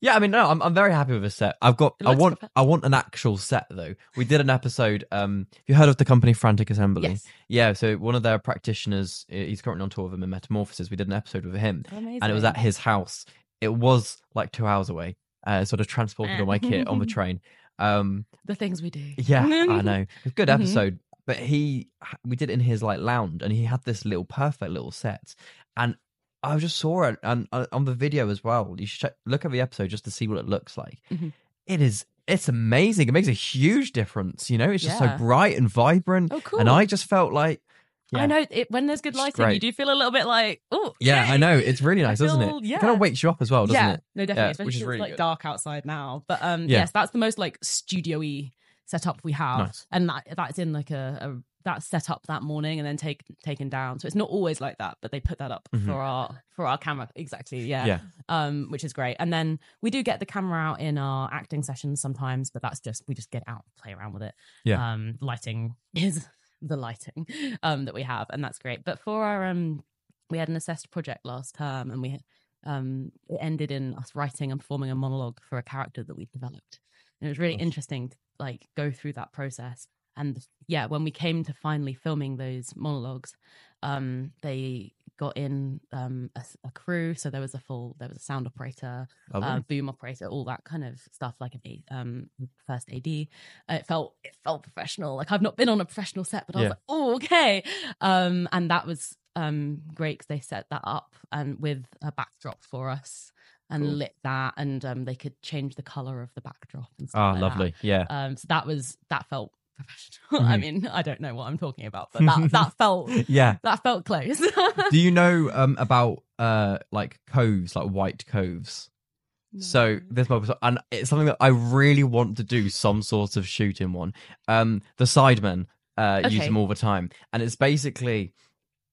Yeah, I mean, no, I'm I'm very happy with a set. I've got, It I looks want. I want an actual set though. We did an episode. Um, have you heard of the company Frantic Assembly? Yes. Yeah. So one of their practitioners, eh, he's currently on tour with them in Metamorphosis. We did an episode with him, Amazing. and it was at his house. It was like two hours away. Uh, sort of transported all my kit on the train. Um, the things we do. yeah, I know. It was a good Mhm. episode. But he, we did it in his like lounge, and he had this little perfect little set, and I just saw it and uh, on the video as well. You should check, look at the episode just to see what it looks like. Mhm. It is, it's amazing. It makes a huge difference. You know, it's just Yeah. so bright and vibrant, Oh, cool. and I just felt like, yeah, I know it, when there's good lighting, you do feel a little bit like, oh, yeah, I know. It's really nice, isn't it? yeah. It kind of wakes you up as well, doesn't yeah, it? no, definitely. Yeah, Especially which is really it's like good. dark outside now. But um, yes, that's the most like studio-y setup we have, Nice. and that that's in like a, a that's set up that morning and then take taken down. So it's not always like that, but they put that up Mhm. for our for our camera exactly. Yeah. Yeah. Um, which is great. And then we do get the camera out in our acting sessions sometimes, but that's just we just get out, play around with it. Yeah. Um, lighting is the lighting um that we have, and that's great. But for our um, we had an assessed project last term, and we um it ended in us writing and performing a monologue for a character that we developed. And it was really Gosh. interesting to like go through that process. And yeah, when we came to finally filming those monologues, um, they got in um a, a crew, so there was a full there was a sound operator, uh, boom operator, all that kind of stuff, like A- um first AD. Uh, It felt it felt professional. Like I've not been on a professional set, but I was Yeah. like, oh okay. Um, and that was um great because they set that up and with a backdrop for us and Cool. lit that, and um they could change the color of the backdrop and stuff. Ah, like that. lovely. Yeah. Um, so that was that felt professional. I Mhm. mean, I don't know what I'm talking about, but that that felt yeah. that felt close. Do you know um about uh like coves, like white coves? So this mobile, and it's something that I really want to do some sort of shooting one. Um, the Sidemen uh, use them all the time, and it's basically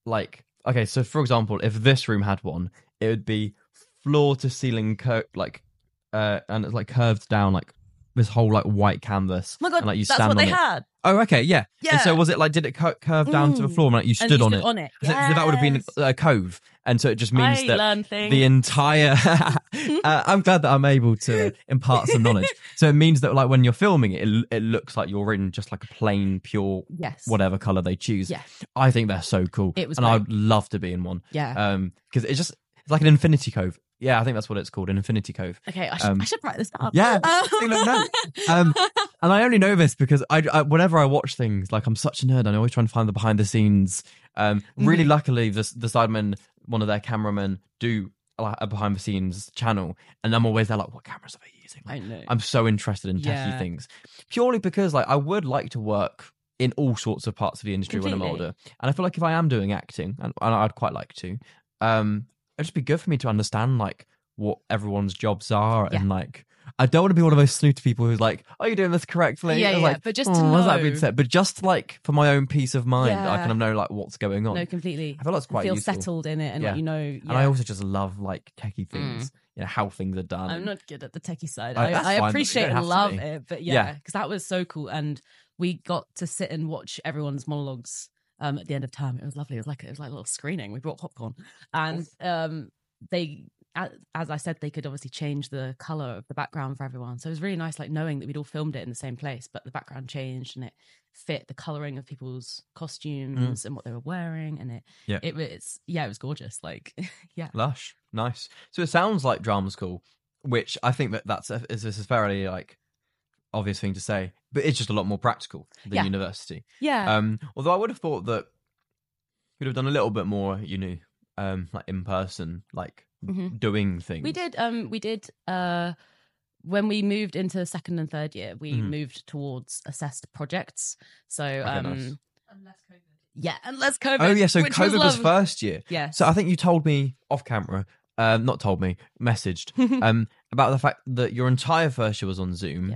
like okay. So for example, if this room had one, it would be floor to ceiling, cur- like, uh, and it's like curved down, like this whole like white canvas. Oh my god, and, like you that's stand what on they it. had. Oh, okay, yeah. And so was it like did it cur- curve down to the Mm. floor and like you stood on it? on it. So, that would have been a cove, and so it just means I that things. the entire uh, i'm glad that i'm able to impart some knowledge so it means that like when you're filming it it, it looks like you're in just like a plain pure yes. whatever color they choose Yeah. i think they're so cool It was and great. i'd love to be in one Yeah. um because it's just it's like an infinity cove yeah i think that's what it's called an infinity cove okay, I should, um, I should write this down. yeah, note. Um, and I only know this because I, I whenever I watch things, like I'm such a nerd, and I always try and find the behind the scenes. Um, Mm-hmm. really, luckily, the the sidemen, one of their cameramen, do a behind the scenes channel, and I'm always there like, what cameras are they using? I know. I'm so interested in techie Yeah. things, purely because like I would like to work in all sorts of parts of the industry when I'm older, and I feel like if I am doing acting, and, and I'd quite like to, um, it'd just be good for me to understand like what everyone's jobs are Yeah. and like. I don't want to be one of those snooty people who's like, oh, "Are you doing this correctly?" Yeah, yeah, like, but just to "Oh, what's that being know." said? But just like for my own peace of mind, I kind of know like what's going on. no, completely. I feel that's quite feel useful. settled in it and Yeah. like you know. And. I also just love like techie mm. things, you know, how things are done. I'm not good at the techie side. Oh, I, I fine, but you appreciate and love it, but Yeah. yeah, because that was so cool, and we got to sit and watch everyone's monologues um, at the end of term. It was lovely. It was like it was like a little screening. We brought popcorn, and um, they, as I said, they could obviously change the color of the background for everyone. So it was really nice, like knowing that we'd all filmed it in the same place, but the background changed and it fit the coloring of people's costumes and what they were wearing, and it, Mm. Yeah. it was, yeah, it was gorgeous. Like, yeah, Lush, nice. So it sounds like drama school, which I think that that's a, is this is fairly like obvious thing to say, but it's just a lot more practical than Yeah. university. yeah, Um, although I would have thought that you'd have done a little bit more, you know, um, like in person, like Mhm. doing things. We did. Um, we did. Uh, when we moved into second and third year, we Mhm. moved towards assessed projects. So, Okay, um, nice. yeah, unless COVID. Oh yeah, so COVID was, lovely. first year. Yeah. So I think you told me off camera, um, not told me, messaged, um, about the fact that your entire first year was on Zoom, Yeah.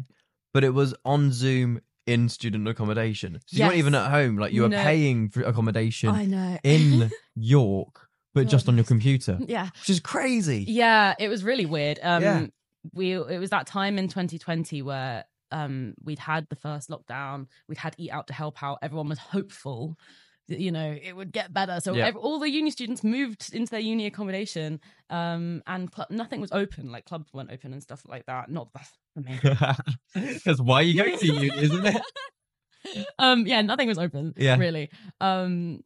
But it was on Zoom in student accommodation. So you weren't even at home; like you were No. paying for accommodation I know. in York, but God. just on your computer, yeah. which is crazy. Yeah, it was really weird. Um, Yeah. we it was that time in 2020 where um we'd had the first lockdown, we'd had Eat Out to help out. Everyone was hopeful that you know it would get better. So Yeah. ev- all the uni students moved into their uni accommodation, um, and cl- nothing was open. Like clubs weren't open and stuff like that. Not that. That's why you go to uni, isn't it? um yeah nothing was open Yeah. really um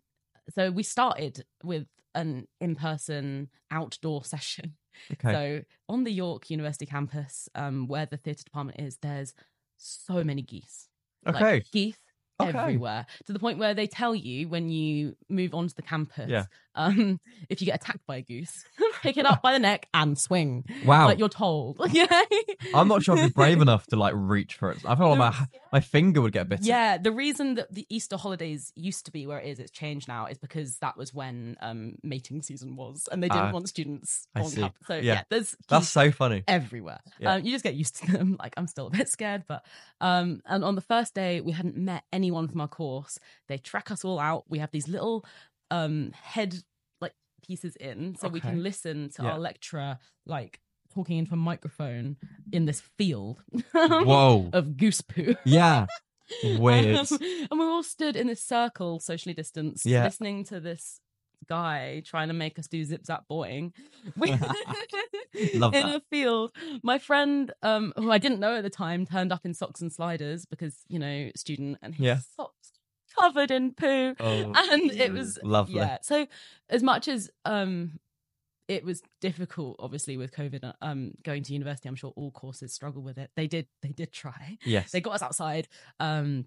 so we started with an in-person outdoor session Okay. so on the york university campus um where the theatre department is there's so many geese okay. like geese Okay. everywhere to the point where they tell you when you move onto the campus Yeah. um if you get attacked by a goose pick it up by the neck and swing wow. like you're told yeah I'm not sure I'd be brave enough to like reach for it. I feel like my my finger would get bitten. Yeah, the reason that the Easter holidays used to be where it is, it's changed now, is because that was when um mating season was, and they didn't Ah, want students I on see. campus. So Yeah. yeah, there's That's so funny. everywhere. Yeah. Um, you just get used to them. Like I'm still a bit scared, but um, and on the first day we hadn't met anyone from our course. They track us all out. We have these little um head pieces in, so we can listen to Yeah. our lecturer like talking into a microphone in this field Whoa. of goose poo. Yeah. Weird. Um, and we're all stood in this circle, socially distanced, Yeah. listening to this guy trying to make us do zip zap boing in that. a field. My friend, um, who I didn't know at the time, turned up in socks and sliders because you know student, and his Yeah. socks covered in poo, Oh, and it was lovely. yeah. So as much as um. It was difficult, obviously, with COVID. uh, Um, going to university, I'm sure all courses struggle with it. They did, they did try Yes. they got us outside um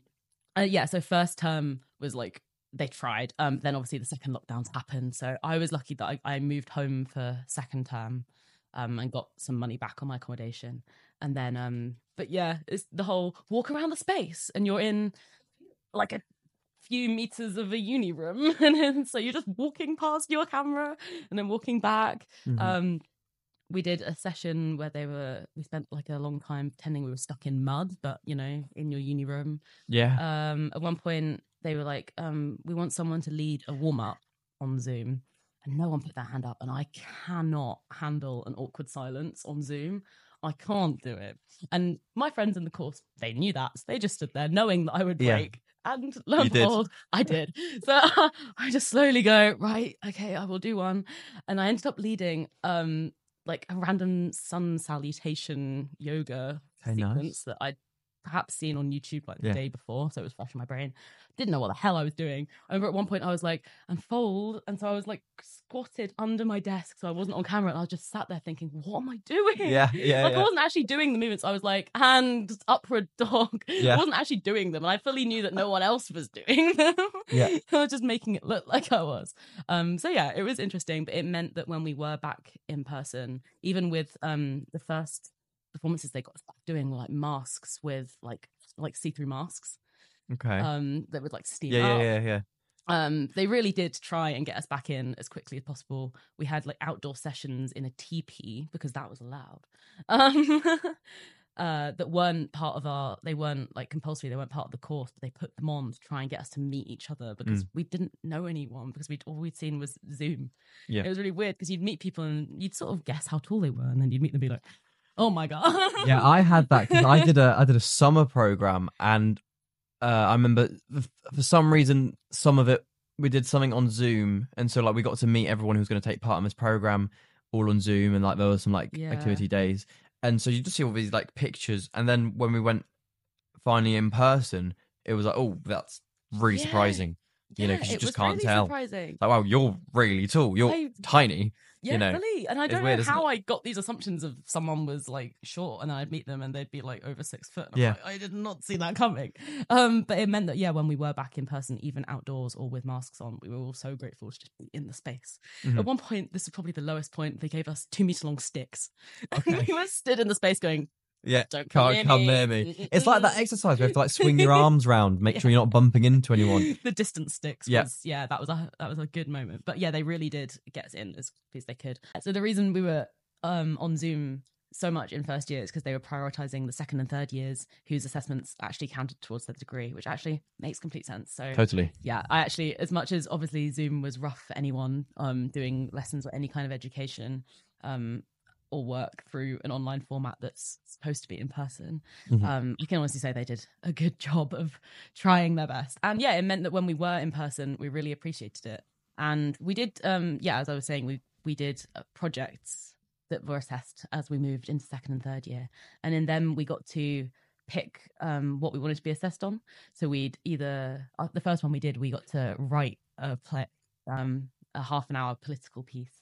uh, yeah so first term was like they tried um then obviously the second lockdowns happened so i was lucky that i, I moved home for second term um and got some money back on my accommodation and then um but yeah it's the whole walk around the space and you're in like a few meters of a uni room and then, so you're just walking past your camera and then walking back Mhm. um we did a session where they were we spent like a long time pretending we were stuck in mud, but you know, in your uni room. Yeah. Um, at one point they were like, um, we want someone to lead a warm up on Zoom. And no one put their hand up, and I cannot handle an awkward silence on Zoom. I can't do it. And my friends in the course, they knew that. So they just stood there knowing that I would Yeah. break. And lo and behold, I did. So I just slowly go, right, okay, I will do one. And I ended up leading um like a random sun salutation yoga Okay, nice. sequence that I'd perhaps seen on YouTube like the Yeah. day before. So it was fresh in my brain. Didn't know what the hell I was doing. I remember at one point I was like, and fold. And so I was like squatted under my desk. So I wasn't on camera. And I was just sat there thinking, what am I doing? Yeah. Yeah. like I wasn't actually doing the movements. I was like hand upward dog. Yeah. I wasn't actually doing them, and I fully knew that no one else was doing them. Yeah. I was just making it look like I was. Um, so yeah, it was interesting, but it meant that when we were back in person, even with um the first performances they got doing were like masks with like like see through masks Okay. um that would like steam yeah. up Yeah. Yeah. Yeah. um they really did try and get us back in as quickly as possible we had like outdoor sessions in a teepee because that was allowed um uh that weren't part of our they weren't like compulsory they weren't part of the course but they put them on to try and get us to meet each other because we didn't know anyone because we'd all we'd seen was zoom Yeah. it was really weird because you'd meet people and you'd sort of guess how tall they were and then you'd meet them and be like oh my god yeah, I had that because I did a I did a summer program, and uh, I remember for some reason some of it we did something on Zoom, and so like we got to meet everyone who was going to take part in this program all on Zoom, and like there were some like Yeah. activity days, and so you just see all these like pictures, and then when we went finally in person, it was like oh that's really Yeah. surprising. You know, because you just can't really tell. surprising Like wow, you're really tall, you're I- tiny. Yeah, know, really. And I don't weird, know how I got these assumptions of someone was like short and I'd meet them and they'd be like over six foot. Yeah. like, I did not see that coming. Um, but it meant that, yeah, when we were back in person, even outdoors or with masks on, we were all so grateful to just be in the space. Mhm. At one point, this is probably the lowest point, they gave us two meter long sticks. Okay. we were stood in the space going, Yeah, don't come, near, come me. near me. It's like that exercise where you have to like swing your arms round, make sure you're not bumping into anyone. the distance sticks Yeah. was yeah that was a that was a good moment but yeah they really did get us in as quickly as they could so the reason we were um on zoom so much in first year is because they were prioritizing the second and third years whose assessments actually counted towards their degree which actually makes complete sense so Totally. yeah i actually as much as obviously zoom was rough for anyone um doing lessons or any kind of education um or work through an online format that's supposed to be in person. Mhm. um i can honestly say they did a good job of trying their best. And yeah it meant that when we were in person we really appreciated it. And we did um yeah as i was saying we we did uh, projects that were assessed as we moved into second and third year. And in them we got to pick um what we wanted to be assessed on. So we'd either uh, the first one we did we got to write a play um a half an hour political piece.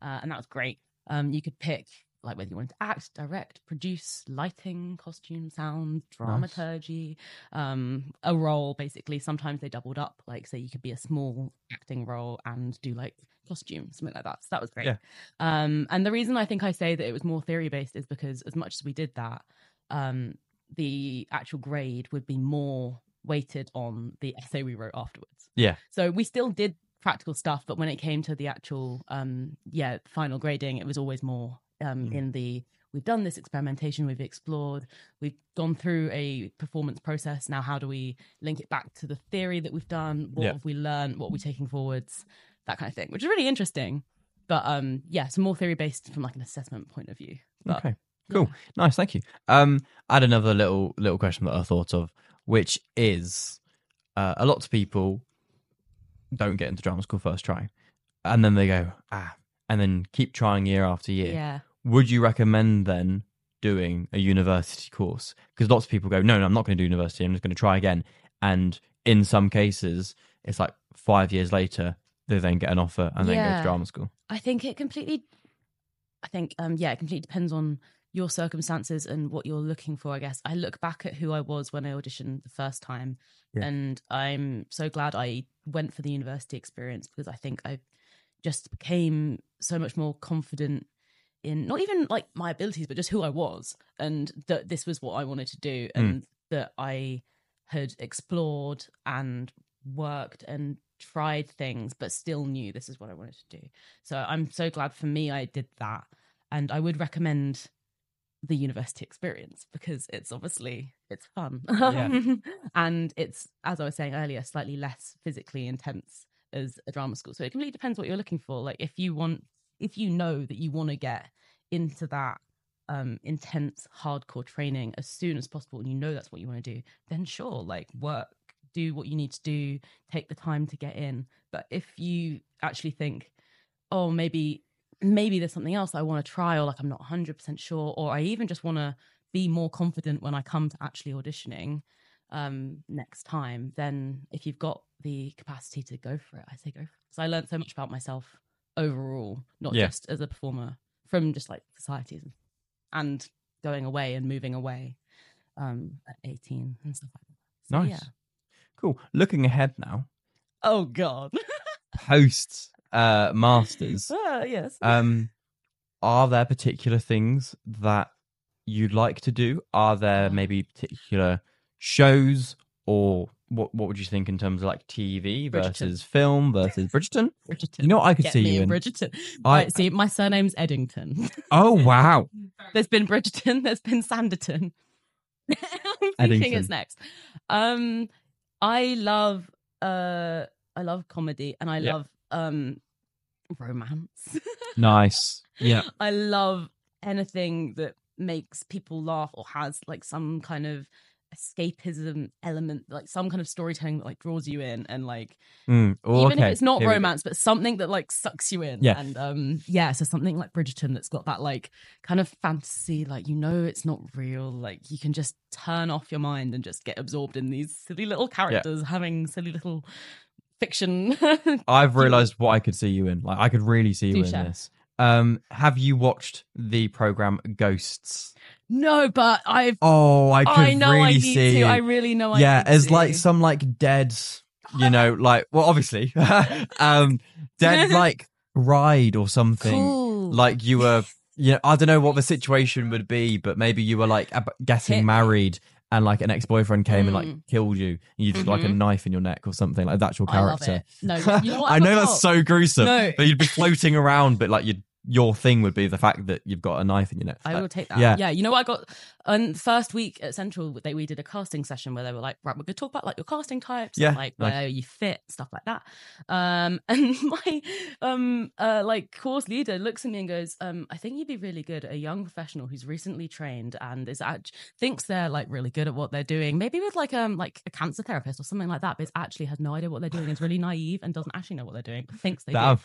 Uh, and that was great um you could pick like whether you wanted to act direct produce lighting costume sound dramaturgy um a role basically. Sometimes they doubled up like say you could be a small acting role and do like costume something like that. So that was great. Yeah. um and the reason i think i say that it was more theory based is because as much as we did that um the actual grade would be more weighted on the essay we wrote afterwards. Yeah. so we still did practical stuff but when it came to the actual um yeah final grading it was always more um Mm. in the we've done this experimentation we've explored we've gone through a performance process now how do we link it back to the theory that we've done what Yeah. have we learned what are we taking forwards that kind of thing which is really interesting but um yeah so more theory based from like an assessment point of view but, Okay. Cool. Nice. Thank you. Um, I had another little little question that I thought of, which is, uh, a lot of people don't get into drama school first try, and then they go ah, and then keep trying year after year. yeah Would you recommend then doing a university course? Because lots of people go, no, no, I'm not going to do university. I'm just going to try again. And in some cases, it's like five years later they then get an offer and then go to drama school. I think it completely I think um yeah, it completely depends on your circumstances and what you're looking for, I guess. I look back at who I was when I auditioned the first time Yeah. and I'm so glad I went for the university experience because I think I just became so much more confident in not even like my abilities but just who I was and that this was what I wanted to do mm. and that I had explored and worked and tried things but still knew this is what I wanted to do. So I'm so glad for me I did that. and I would recommend the university experience because it's obviously it's fun Yeah. and it's as I was saying earlier slightly less physically intense as a drama school. So it completely depends what you're looking for. Like if you want if you know that you want to get into that um intense hardcore training as soon as possible and you know that's what you want to do then sure like work do what you need to do take the time to get in but if you actually think oh maybe maybe there's something else i want to try or like i'm not 100% sure or i even just want to be more confident when i come to actually auditioning um next time then if you've got the capacity to go for it i say go for it so i learned so much about myself overall not Yeah. just as a performer from just like societies and going away and moving away um at 18 and stuff like that so, Nice. yeah Cool. Looking ahead now, oh god post uh, masters, Ah, yes um, are there particular things that you'd like to do? Are there maybe particular shows or what? What would you think in terms of like TV Bridgerton. versus film versus Bridgerton? Bridgerton. You know what I could Get see me you in in. Bridgerton. I- right, see, my surname's Eddington. Oh wow! there's been Bridgerton, there's been Sanditon. I'm thinking Eddington. it's next. Um, I love, uh, I love comedy and I Yeah. love um romance. Nice. Yeah. I love anything that makes people laugh or has like some kind of escapism element, like some kind of storytelling that like draws you in and like Mm. Oh, even okay. if it's not Here romance, but something that like sucks you in. Yeah. And um yeah, so something like Bridgerton that's got that like kind of fantasy, like you know it's not real. Like you can just turn off your mind and just get absorbed in these silly little characters having silly little fiction. I've realized what I could see you in. Like I could really see you Do in share. this. Um, have you watched the program Ghosts? no, but I've Oh, I could I know really I need see. to. I really know I yeah, need as to. like some like dead, you know, like well, obviously, um, dead like ride or something. cool. Like you were, you know, I don't know what the situation would be, but maybe you were like ab- getting Hit married. And like an ex-boyfriend came and like Mm. killed you, and you just like a Mhm. knife in your neck or something like that's your I character. it. No, you know? I know that's so gruesome. No. But you'd be floating around, but like you'd, your thing would be the fact that you've got a knife in your neck. I will take that. yeah. Yeah. You know what I got on first week at Central they we did a casting session where they were like, right, we're gonna talk about like your casting types, Yeah, like nice. where you fit, stuff like that. Um and my um uh like course leader looks at me and goes, um, I think you'd be really good at a young professional who's recently trained and is act- thinks they're like really good at what they're doing, maybe with like um like a cancer therapist or something like that, but actually has no idea what they're doing, is really naive and doesn't actually know what they're doing, but thinks they that, do.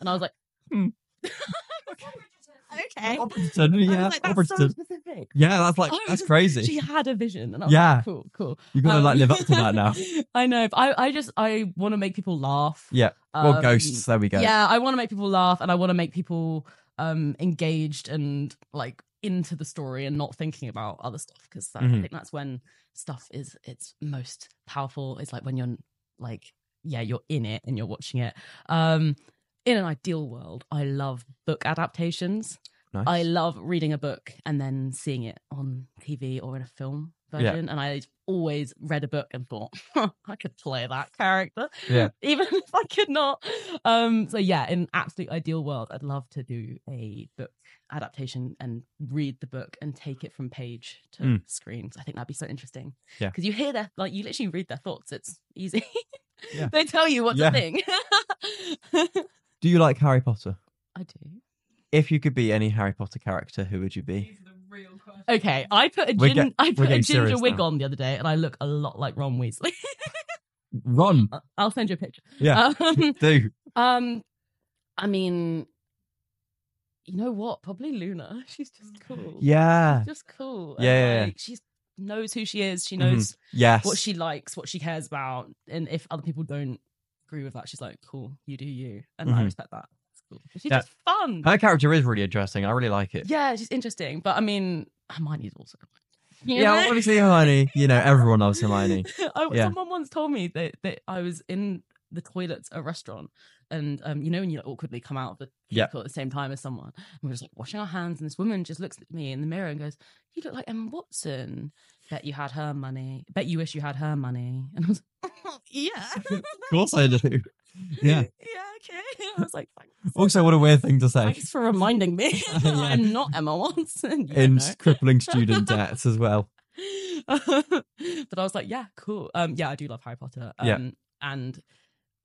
And I was like, Hmm. Okay. Robertson, I was yeah, like, that's so specific. yeah, that's like that's was- crazy. She had a vision, and I was Yeah. like, cool, cool. you got to like Um, live up to that now. I know, but I, I just I want to make people laugh. Yeah. Well, Um, ghosts. There we go. Yeah, I want to make people laugh, and I want to make people um engaged and like into the story and not thinking about other stuff because I Mhm. think that's when stuff is its most powerful. It's like when you're like, yeah, you're in it and you're watching it. Um, in an ideal world, I love book adaptations. Nice. I love reading a book and then seeing it on TV or in a film Yeah. version. And I always read a book and thought, I could play that character. Yeah. Even if I could not. Um, so yeah, in absolute ideal world, I'd love to do a book adaptation and read the book and take it from page to Mm. screen. I think that'd be so interesting. Yeah. Because you hear their like you literally read their thoughts. It's easy. Yeah. they tell you what Yeah. to think. Do you like Harry Potter? I do. If you could be any Harry Potter character, who would you be? Okay, I put a We're gin- get- I we're put a getting ginger serious wig now. on the other day, and I look a lot like Ron Weasley. Ron. I'll send you a picture. Yeah. Um, Do. um, I mean, you know what? Probably Luna. She's just cool. Yeah. She's just cool. and, Yeah, yeah, yeah. like, She knows who she is. She Mhm. knows Yes. what she likes, what she cares about, and if other people don't agree with that, she's like, "Cool, you do you," and I Mhm. respect that. It's cool. She's Yeah. just fun. Her character is really interesting. I really like it. yeah, she's interesting, but I mean, Hermione's also. you Yeah, obviously Hermione. You know, everyone loves Hermione. I, Yeah. Someone once told me that, that I was in the toilets at a restaurant, and um, you know when you like, awkwardly come out of the Yeah. at the same time as someone, and we're just like washing our hands, and this woman just looks at me in the mirror and goes, "You look like Emma Watson. Bet you had her money. Bet you wish you had her money." And I was, like, "Yeah, Of course I do. Yeah. yeah, okay." I was like, thanks. Also, what a weird thing to say. Thanks for reminding me. that Yeah. I'm not Emma Watson. In know. crippling student debts as well. but I was like, yeah, cool. Um, yeah, I do love Harry Potter. Um, Yeah. and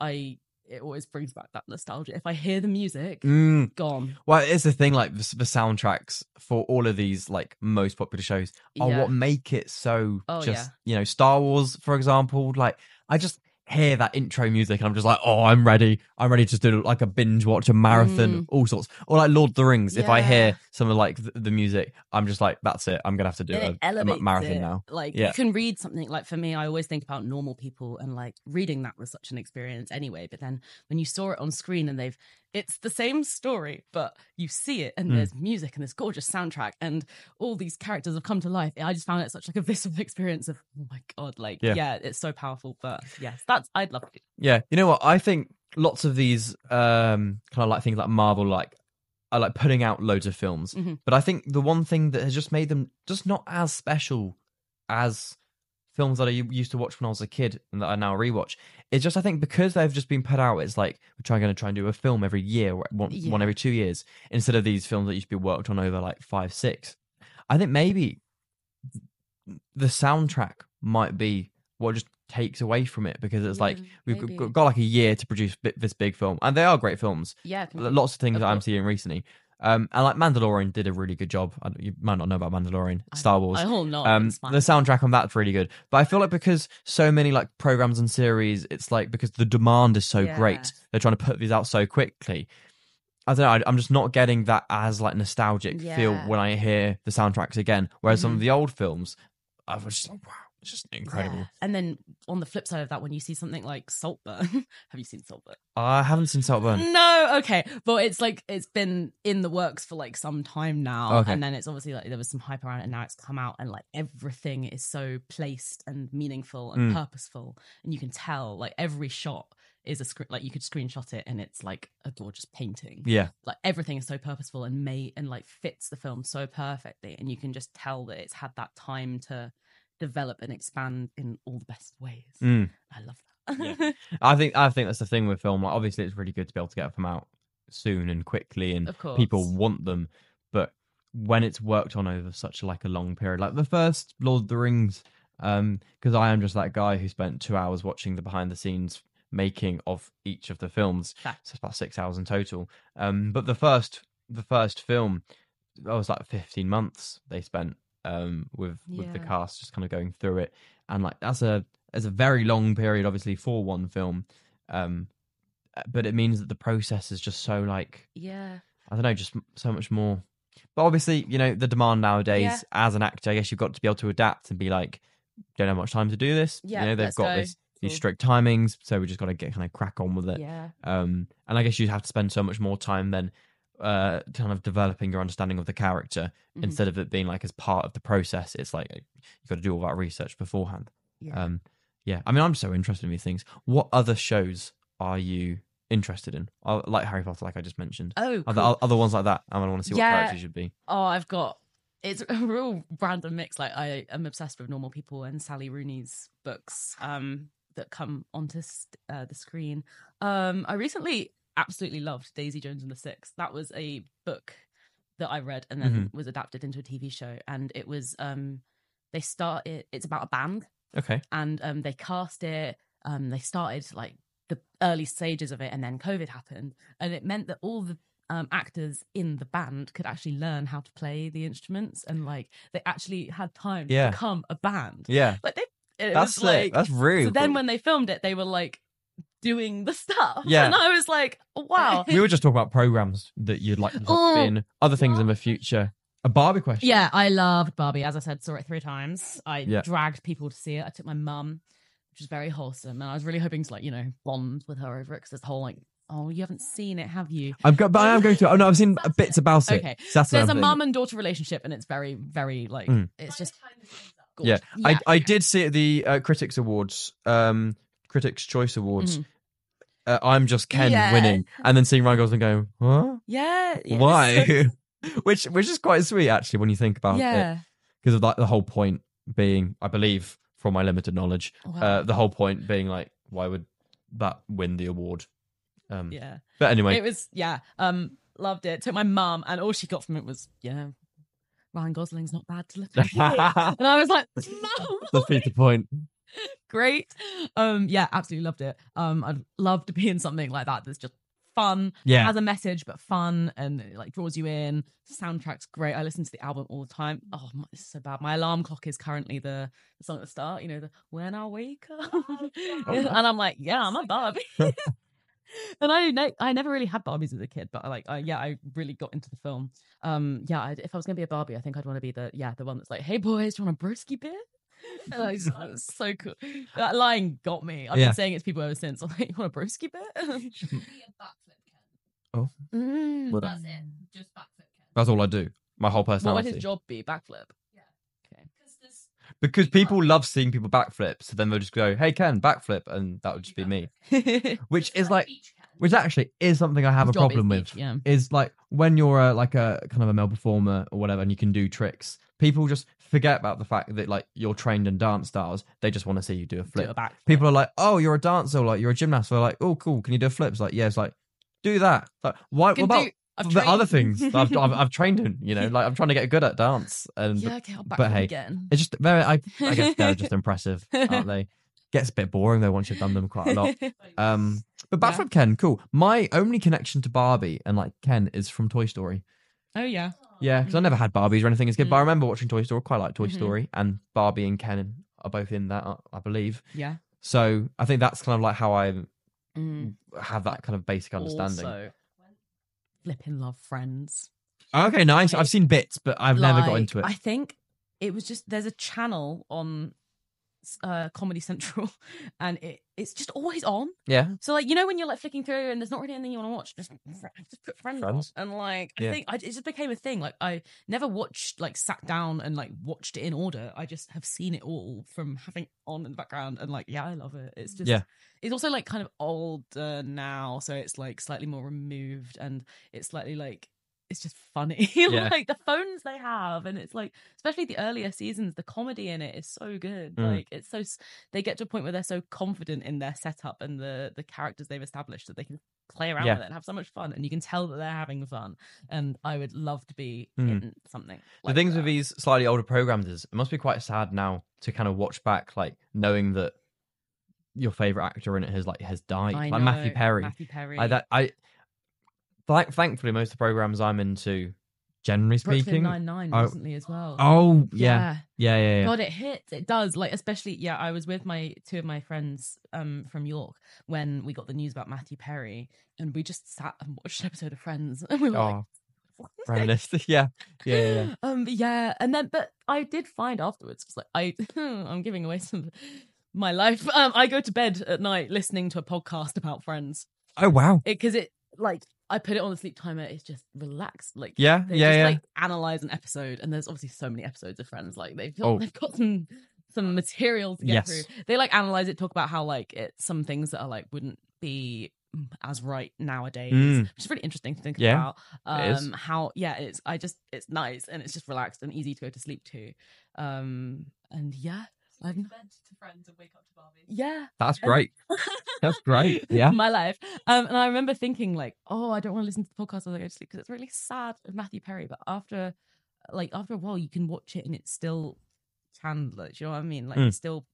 I it always brings back that nostalgia. If I hear the music, Mm. gone. Well, it's the thing, like the, the soundtracks for all of these like most popular shows are Yeah. what make it so. Oh, just yeah. you know, Star Wars, for example. Like I just hear that intro music and I'm just like, oh, I'm ready. I'm ready to do like a binge watch, a marathon, Mm. all sorts. Or like Lord of the Rings. If I hear some of like the, the music, I'm just like, that's it. I'm gonna have to do a, a marathon it. now. Like Yeah. you can read something like for me, I always think about normal people and like reading that was such an experience anyway. But then when you saw it on screen and they've it's the same story, but you see it and Mm. there's music and this gorgeous soundtrack and all these characters have come to life. I just found it such like a visceral experience of oh my god, like Yeah. yeah, it's so powerful. But yes, that's I'd love to. Yeah, you know what? I think lots of these um kind of like things like Marvel, like are like putting out loads of films. Mhm. But I think the one thing that has just made them just not as special as films that I used to watch when I was a kid and that I now rewatch. It's just I think because they've just been put out, it's like we're trying going to try and do a film every year, one, Yeah. one every two years, instead of these films that used to be worked on over like five, six. I think maybe the soundtrack might be what just takes away from it because it's like we've maybe. got, like a year to produce this big film, and they are great films. Yeah, Lots of things that I'm seeing recently, um, and like Mandalorian did a really good job. I, you might not know about Mandalorian, Star Wars. I will not. Um, the soundtrack on that's really good, but I feel like because so many like programs and series, it's like because the demand is so Yeah. great, they're trying to put these out so quickly. I don't know. I, I'm just not getting that as like nostalgic feel when I hear the soundtracks again. Whereas some Mhm. of the old films, I was just like, wow, it's just incredible. Yeah. And then on the flip side of that, when you see something like Saltburn, have you seen Saltburn? I haven't seen Saltburn. No, okay. But it's like it's been in the works for like some time now. Okay. And then it's obviously like there was some hype around it and now it's come out and like everything is so placed and meaningful and Mm. purposeful. And you can tell like every shot is a script like you could screenshot it and it's like a gorgeous painting. Yeah, Like everything is so purposeful and made and like fits the film so perfectly. And you can just tell that it's had that time to develop and expand in all the best ways. Mm. I love that. I think I think that's the thing with film. Like, obviously, it's really good to be able to get them out soon and quickly, and Of course. people want them. But when it's worked on over such like a long period, like the first Lord of the Rings, um, because I am just that guy who spent two hours watching the behind the scenes making of each of the films. Fact. So it's about six hours in total. Um, but the first the first film, that was like fifteen months they spent um with with the cast just kind of going through it, and like that's a as a very long period, obviously for one film. Um, but it means that the process is just so like yeah. I don't know, just so much more. But obviously, you know, the demand nowadays Yeah. as an actor, I guess you've got to be able to adapt and be like, don't have much time to do this. Yeah, you know, they've got go. this these strict timings, so we just got to get kind of crack on with it. Yeah. Um, and I guess you have to spend so much more time then, uh, kind of developing your understanding of the character Mhm. instead of it being like as part of the process. It's like you've got to do all that research beforehand. Yeah. Um, yeah. I mean, I'm so interested in these things. What other shows are you interested in? Uh, Like Harry Potter, like I just mentioned. oh, Other, cool. other ones like that. I want to see what characters should be. oh, I've got. It's a real random mix. Like I am obsessed with normal people and Sally Rooney's books um, that come onto st- uh, the screen. Um, I recently absolutely loved Daisy Jones and the Six. That was a book that I read and then Mm-hmm. was adapted into a TV show. And it was um, they started. It's about a band Okay. and um, they cast it. Um, they started like the early stages of it, and then COVID happened, and it meant that all the um, actors in the band could actually learn how to play the instruments, and like they actually had time Yeah. to become a band. Yeah. Like they, it That's was like That's really so. Then when they filmed it, they were like doing the stuff. Yeah. and I was like, wow. we were just talking about programs that you'd like to Oh. in, other things in the future. A Barbie question. Yeah, I loved Barbie. As I said, saw it three times. I Yeah. dragged people to see it. I took my mum, which was very wholesome, and I was really hoping to like you know bond with her over it because this whole like, oh, you haven't seen it, have you? I'm go- but I am going to. Oh no, I've seen bits about it. Okay. So that's So there's a another thing. mum and daughter relationship, and it's very, very like Mm. it's just Yeah. gorgeous. I, I did see it at the uh, Critics Awards, um, Critics Choice Awards. Mhm. Uh, I'm just Ken Yeah. winning, and then seeing Ryan Gosling going, "What? yeah, yeah, Why?" which which is quite sweet actually when you think about it, yeah. because of like the whole point being, I believe, from my limited knowledge, Wow. uh, the whole point being like, why would that win the award? Um, yeah. But anyway, It was yeah. Um, loved it. Took my mum, and all she got from it was yeah. Ryan Gosling's not bad to look at. and I was like, Mum, defeat the point. great. Um, yeah, absolutely loved it. Um, I'd love to be in something like that that's just fun, Yeah. has a message but fun, and it, like draws you in. Soundtrack's great. I listen to the album all the time. Oh, my, this is so bad. My alarm clock is currently the, the song at the start. You know, the "When I Wake Up," and I'm like, yeah, I'm a Barbie. and I know I never really had Barbies as a kid, but I like, I, yeah, I really got into the film. Um, yeah, I, if I was gonna be a Barbie, I think I'd want to be the yeah the one that's like, hey boys, do you want a broski beer? And I was, was so cool. That line got me. I've Yeah. been saying it to people ever since. I'm like, you want a broski beer? Oh. Mm. Well, That's it. Just backflip Ken. That's all I do. My whole personality. What would personality. his job be? Backflip. Because there's because people love seeing people backflip, so then they'll just go, "Hey Ken, backflip," and that would just be me. Which is like, beach Ken. which actually is something I have His a job is problem beach, with. Yeah. Is like when you're a, like a kind of a male performer or whatever, and you can do tricks. People just forget about the fact that like you're trained in dance styles. They just want to see you do a flip. Do a. People are like, "Oh, you're a dancer," or like you're a gymnast. They're like, "Oh, cool. Can you do a flip?" It's like, "Yeah." It's like, do that. Like, why? What about do- I've the other things that I've, I've, I've trained in? You know, like I'm trying to get good at dance, and yeah, okay, but hey, again. it's just very. I, I guess they're just impressive, aren't they? Gets a bit boring though once you've done them quite a lot. Um, but Yeah. from Ken, cool. My only connection to Barbie and like Ken is from Toy Story. oh yeah. Yeah, because I never had Barbies or anything as a kid, but I Mm. remember watching Toy Story. Quite like Toy Mhm. Story, and Barbie and Ken are both in that, I- I believe. Yeah. So I think that's kind of like how I Mm. have that kind of basic understanding. Also, flipping love friends. okay, nice. I've seen bits, but I've never got Like, into it. I think it was just there's a channel on uh Comedy Central and it it's just always on. yeah, So like you know when you're like flicking through and there's not really anything you want to watch, just just put friends, on. And like Yeah. I think I, it just became a thing. Like I never watched like sat down and like watched it in order. I just have seen it all from having on in the background and like yeah, I love it. It's just Yeah. It's also like kind of older now, so it's like slightly more removed and it's slightly like it's just funny. Yeah. like the phones they have, and it's like, especially the earlier seasons, the comedy in it is so good. Mm. Like it's so they get to a point where they're so confident in their setup and the the characters they've established that they can play around Yeah. with it and have so much fun, and you can tell that they're having fun. And I would love to be Mm. in something. the things that. with these slightly older programs is it must be quite sad now to kind of watch back, like knowing that your favorite actor in it has like has died, I like Matthew Perry. Matthew Perry. I that I thank thankfully most of the programs I'm into, generally Brooklyn speaking. Nine Nine oh- recently as well. Oh yeah, yeah, yeah, yeah. God, it hits. It does. Like, especially, yeah, I was with my two of my friends um from York when we got the news about Matthew Perry, and we just sat and watched an episode of Friends, and we were like, Oh, "What?" reminiscent. yeah, yeah, yeah, yeah. Um, yeah, and then, but I did find afterwards, it's like I, I'm giving away some of my life. Um, I go to bed at night listening to a podcast about Friends, Oh wow. because it, like I put it on the sleep timer. It's just relaxed, like Yeah, they yeah, just yeah. like analyze an episode and there's obviously so many episodes of friends like they've got, Oh. they've got some some material to get Yes. through they like analyze it talk about how like it some things that are like wouldn't be as right nowadays Mm. which is really interesting to think Yeah, about um how yeah it's i just it's nice and it's just relaxed and easy to go to sleep to um and yeah Like I'm- vent to friends and wake up to Barbie. yeah That's great. That's great. Yeah. my life. Um, and I remember thinking like, oh, I don't want to listen to the podcast as I go to sleep because it's really sad of Matthew Perry. But after, like, after a while, you can watch it and it's still Chandler. Do you know what I mean? Like, Mm. it's still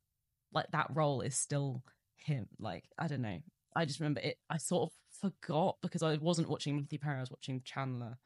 like that role is still him. Like, I don't know. I just remember it. I sort of forgot because I wasn't watching Matthew Perry. I was watching Chandler,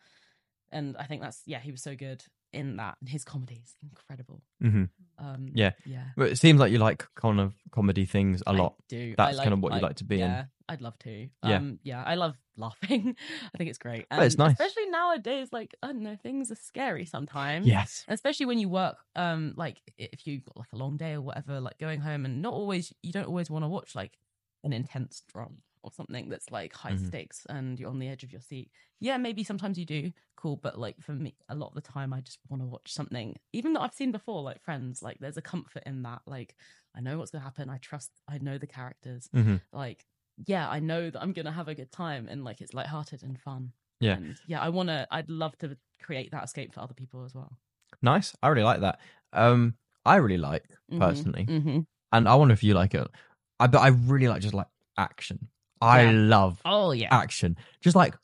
and I think that's yeah, he was so good in that. And his comedy is incredible. hmm Um, Yeah. yeah. But it seems like you like kind of comedy things a lot. do. I That's kind of what you like to be in. yeah, I'd love to. Yeah. Um, yeah, I love laughing. I think it's great. Well, it's nice. especially nowadays. Like I don't know, things are scary sometimes. Yes. especially when you work. Um, like if you've got like a long day or whatever, like going home and not always you don't always want to watch like an intense drama or something that's like high Mhm. stakes and you're on the edge of your seat. Yeah, maybe sometimes you do. Cool, but like for me, a lot of the time I just want to watch something, even that I've seen before, like Friends. Like there's a comfort in that. Like I know what's gonna happen. I trust. I know the characters. hmm Like yeah, I know that I'm gonna have a good time and like it's lighthearted and fun. Yeah. and yeah. I wanna. I'd love to create that escape for other people as well. Nice. I really like that. Um, I really like Mhm, personally, mhm. and I wonder if you like it. I but I really like just like action. I Yeah. love Oh yeah. action, just like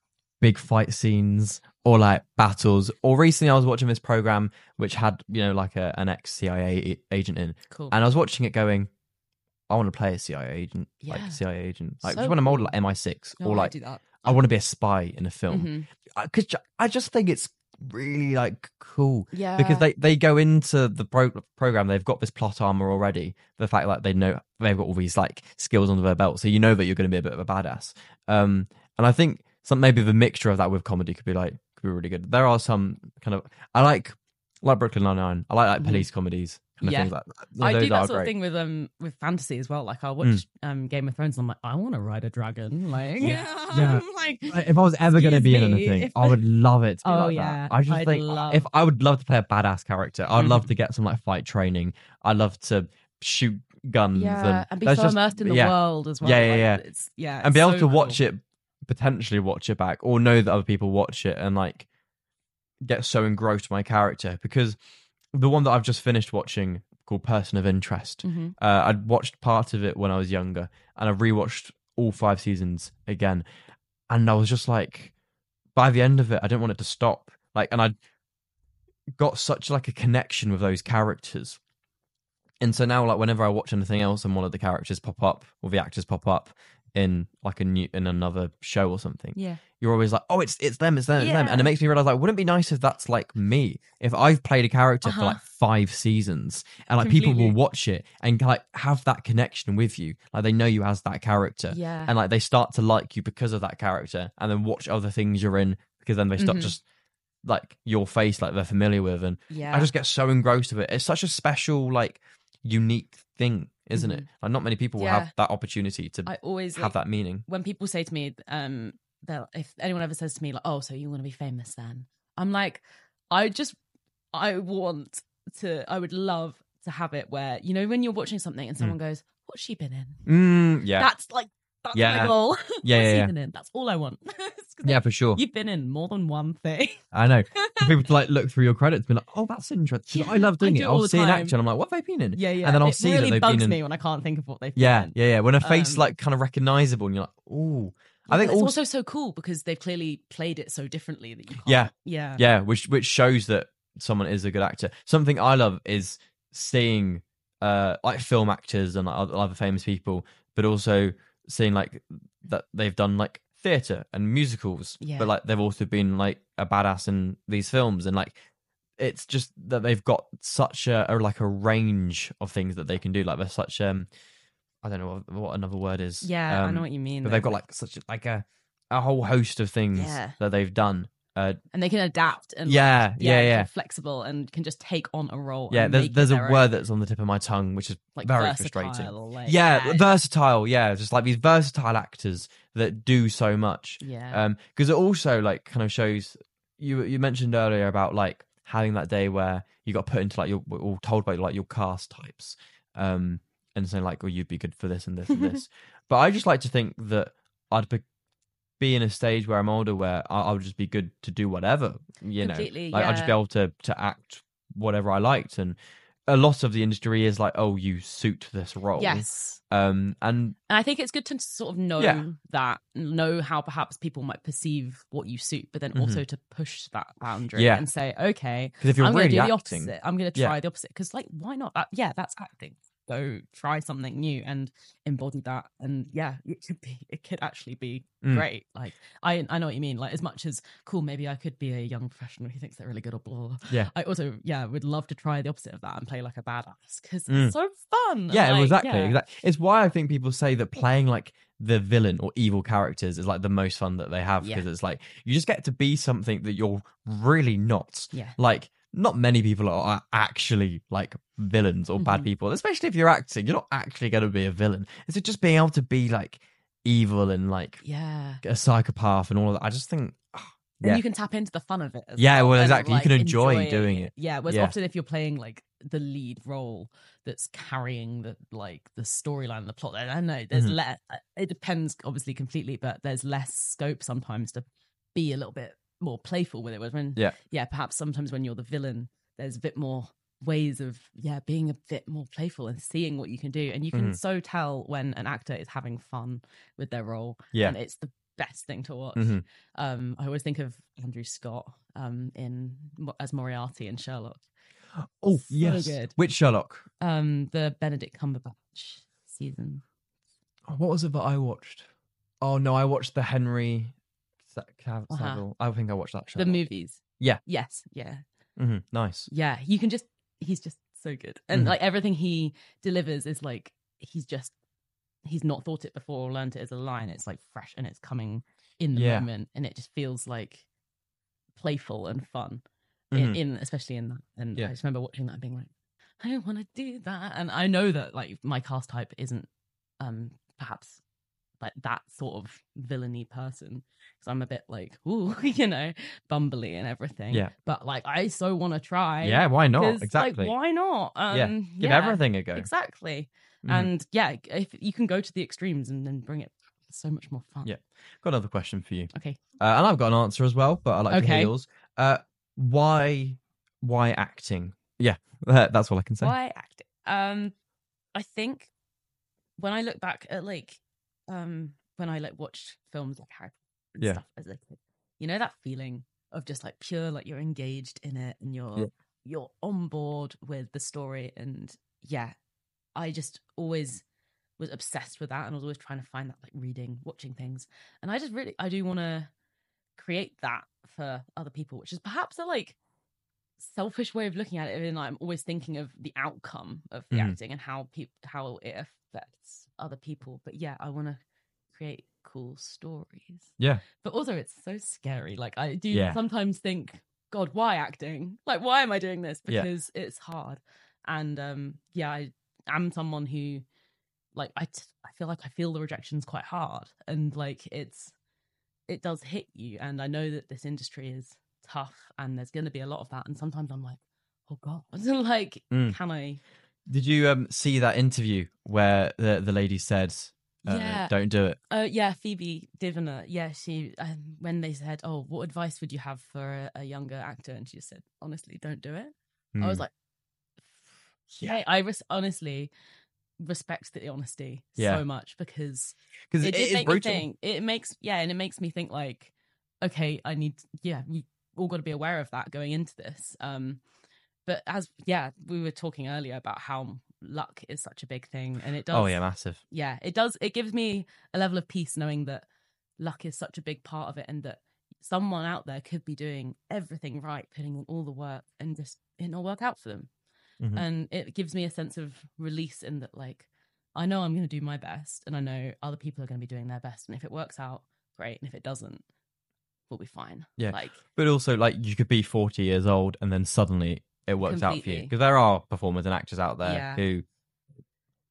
big fight scenes or like battles. Or recently, I was watching this program which had you know like a, an ex CIA agent in, cool. and I was watching it going. I want to play a CIA agent, Yeah. like CIA agent. Like, So just want to mold like MI6 No, or I like do that. I want to be a spy in a film mm-hmm. because I just think it's really like cool. Yeah. because they they go into the pro- program they've got this plot armor already the fact that they know they've got all these like skills under their belt so you know that you're going to be a bit of a badass. Um and i think some maybe the mixture of that with comedy could be like could be really good. There are some kind of i like like brooklyn nine-nine. I like like Mhm. police comedies kind of Yeah. things like that. I do that are sort of thing with um with fantasy as well. Like I'll watch um Game of Thrones and I'm like, I want to ride a dragon. Like Yeah. yeah. Yeah. like if I was ever going to Excuse be in anything, I would love it. To be Oh, like yeah, that. I just I'd think love- if I would love to play a badass character, I'd love Mhm. to get some like fight training. I'd love to shoot guns yeah, and, and be so just- immersed in the yeah, world as well. Yeah, yeah, like, yeah. It's yeah. and be it's able so to watch cool. it, potentially watch it back, or know that other people watch it and like get so engrossed in my character. Because the one that I've just finished watching called Person of Interest, Mhm. uh, I'd watched part of it when I was younger, and I've rewatched all five seasons again, and I was just like, by the end of it, I didn't want it to stop. Like, and I got such like a connection with those characters, and so now, like, whenever I watch anything else and one of the characters pop up or the actors pop up in like a new in another show or something, Yeah. you're always like, oh, it's it's them, it's them, it's them, Yeah. and it makes me realize like, wouldn't it be nice if that's like me? If I've played a character for Uh-huh. like five seasons, and like people will Completely. watch it and like have that connection with you, like they know you as that character, Yeah. and like they start to like you because of that character, and then watch other things you're in because then they start Mhm. just like your face, like they're familiar with, and yeah. I just get so engrossed with it. It's such a special, like, unique thing, isn't it? Mhm. Like, not many people will Yeah. have that opportunity to I always have like, that meaning. when people say to me, um, if anyone ever says to me like, "Oh, so you want to be famous then?" I'm like, I just, I want to, I would love to have it where you know when you're watching something and someone goes, "What's she been in?" Mm, yeah, That's like that's Yeah. my goal. Yeah, yeah, yeah. That's all I want. Yeah, for sure. You've been in more than one thing. I know. For people to like look through your credits, and be like, "Oh, that's interesting." Yeah, I love doing I it. do it I'll see an time. actor, and I'm like, "What have they been in?" yeah, yeah. And then I'll it see really that they've bugs been in. me when I can't think of what they've been Yeah, in. yeah, yeah. When a face Um, like kind of recognizable, and you're like, "Oh." I think it's also, also so cool because they've clearly played it so differently that you can't. Yeah. yeah, yeah, which which shows that someone is a good actor. Something I love is seeing uh like film actors and like, other famous people, but also seeing like that they've done like theater and musicals, Yeah. but like they've also been like a badass in these films and like it's just that they've got such a, a like a range of things that they can do. Like they're such um I don't know what, what another word is. Yeah, I um, know what you mean. But though. they've got like such like a a whole host of things Yeah. that they've done. Uh, and they can adapt and like, yeah, yeah, yeah. flexible and can just take on a role. Yeah, there's there's a their word own. that's on the tip of my tongue, which is like very frustrating. Like, yeah, versatile. Yeah, just like these versatile actors that do so much. yeah, Um, because it also like kind of shows you you mentioned earlier about like having that day where you got put into like you're all told by like your cast types, um, and saying like, oh, you'd be good for this and this and this. But I just like to think that I'd be, be in a stage where I'm older where I, I would just be good to do whatever, you know, Completely, like I'll just be able to to act whatever I liked and. A lot of the industry is like, oh, you suit this role. yes. Um, and And I think it's good to sort of know Yeah. that, know how perhaps people might perceive what you suit, but then Mhm. also to push that boundary Yeah. and say, okay, because if you're I'm going to do the opposite. I'm going to Yeah. try the opposite because, like, why not? That, yeah, that's acting. Go try something new and embody that. And yeah, it could be. It could actually be Mm. great. Like, I I know what you mean. Like, as much as cool, maybe I could be a young professional who thinks they're really good or blah. Yeah. I also yeah would love to try the opposite of that and play like a badass because Mm. it's so fun. Yeah, Like, exactly, yeah. exactly. It's why I think people say that playing like the villain or evil characters is like the most fun that they have because Yeah. it's like you just get to be something that you're really not. Yeah. Like not many people are actually like villains or bad Mhm. people, especially if you're acting. You're not actually going to be a villain. It's just being able to be like evil and like Yeah. a psychopath and all of that. I just think, And yeah, you can tap into the fun of it. As Yeah, well, and, exactly. You can like, enjoy doing it. Yeah. Whereas Yeah. often if you're playing like the lead role that's carrying the like the storyline, the plot, I don't know. There's Mhm. less. It depends, obviously, completely, but there's less scope sometimes to be a little bit more playful with it. When Yeah. yeah, perhaps sometimes when you're the villain, there's a bit more ways of yeah being a bit more playful and seeing what you can do and you can Mhm. so tell when an actor is having fun with their role Yeah. and it's the best thing to watch Mhm. um i always think of andrew scott um in as moriarty in sherlock Oh So yes. good. Which Sherlock? um the benedict cumberbatch season Oh, what was it that I watched? Oh no, I watched the Henry Cav- Uh-huh. Cavill. I think I watched that show. the movies Yeah. yes yeah hmm Nice. yeah you can just he's just so good and Mhm. like everything he delivers is like he's just he's not thought it before or learned it as a line it's like fresh and it's coming in the Yeah. moment and it just feels like playful and fun Mhm. in, in especially in that and Yeah. i just remember watching that and being like i don't want to do that and i know that like my cast type isn't um perhaps like that sort of villainy person because i'm a bit like ooh you know bumbly and everything Yeah. but like i so want to try Yeah, why not? Exactly. Like, why not? Um, Yeah, Give everything a go. Exactly. Mhm. And yeah, if you can go to the extremes and then bring it, so much more fun. Yeah. Got another question for you. Okay. Uh, and I've got an answer as well, but I like to hear Okay. yours. Uh, why, why acting? Yeah, that's all I can say. Why acting? Um, I think when I look back at like, um, when I like watched films like Harry Potter and Yeah. stuff as a kid, you know that feeling of just like pure, like you're engaged in it and you're Yeah. you're on board with the story and yeah, I just always was obsessed with that and I was always trying to find that like reading, watching things. And I just really I do want to create that for other people, which is perhaps a like selfish way of looking at it. And I'm always thinking of the outcome of the Mhm. acting and how people how it affects other people. But yeah, I want to create cool stories. Yeah. But also it's so scary. Like I do Yeah. sometimes think, God, why acting? Like why am I doing this? Yeah. Because it's hard. And um yeah, I am someone who like I t- I feel like I feel the rejections quite hard and like it's it does hit you and I know that this industry is tough and there's going to be a lot of that and sometimes I'm like oh god like Mm. can I Did you um see that interview where the the lady said, uh, Yeah. "Don't do it"? uh yeah Phoebe Dynevor yeah she um, when they said oh what advice would you have for a, a younger actor and she just said honestly don't do it I was Mm. like Yeah. yeah I res- honestly respect the honesty Yeah. so much because because it, it is brutal. think. It makes yeah, and it makes me think like, okay, I need yeah, we all got to be aware of that going into this. Um, but as yeah, we were talking earlier about how luck is such a big thing, and it does. Oh yeah, massive. yeah, it does. It gives me a level of peace knowing that luck is such a big part of it, and that someone out there could be doing everything right, putting in all the work, and just it not work out for them Mhm. and it gives me a sense of release in that like i know i'm going to do my best and i know other people are going to be doing their best and if it works out great and if it doesn't we'll be fine Yeah. like But also, like, you could be 40 years old and then suddenly it works out for you. Because there are performers and actors out there Yeah. who,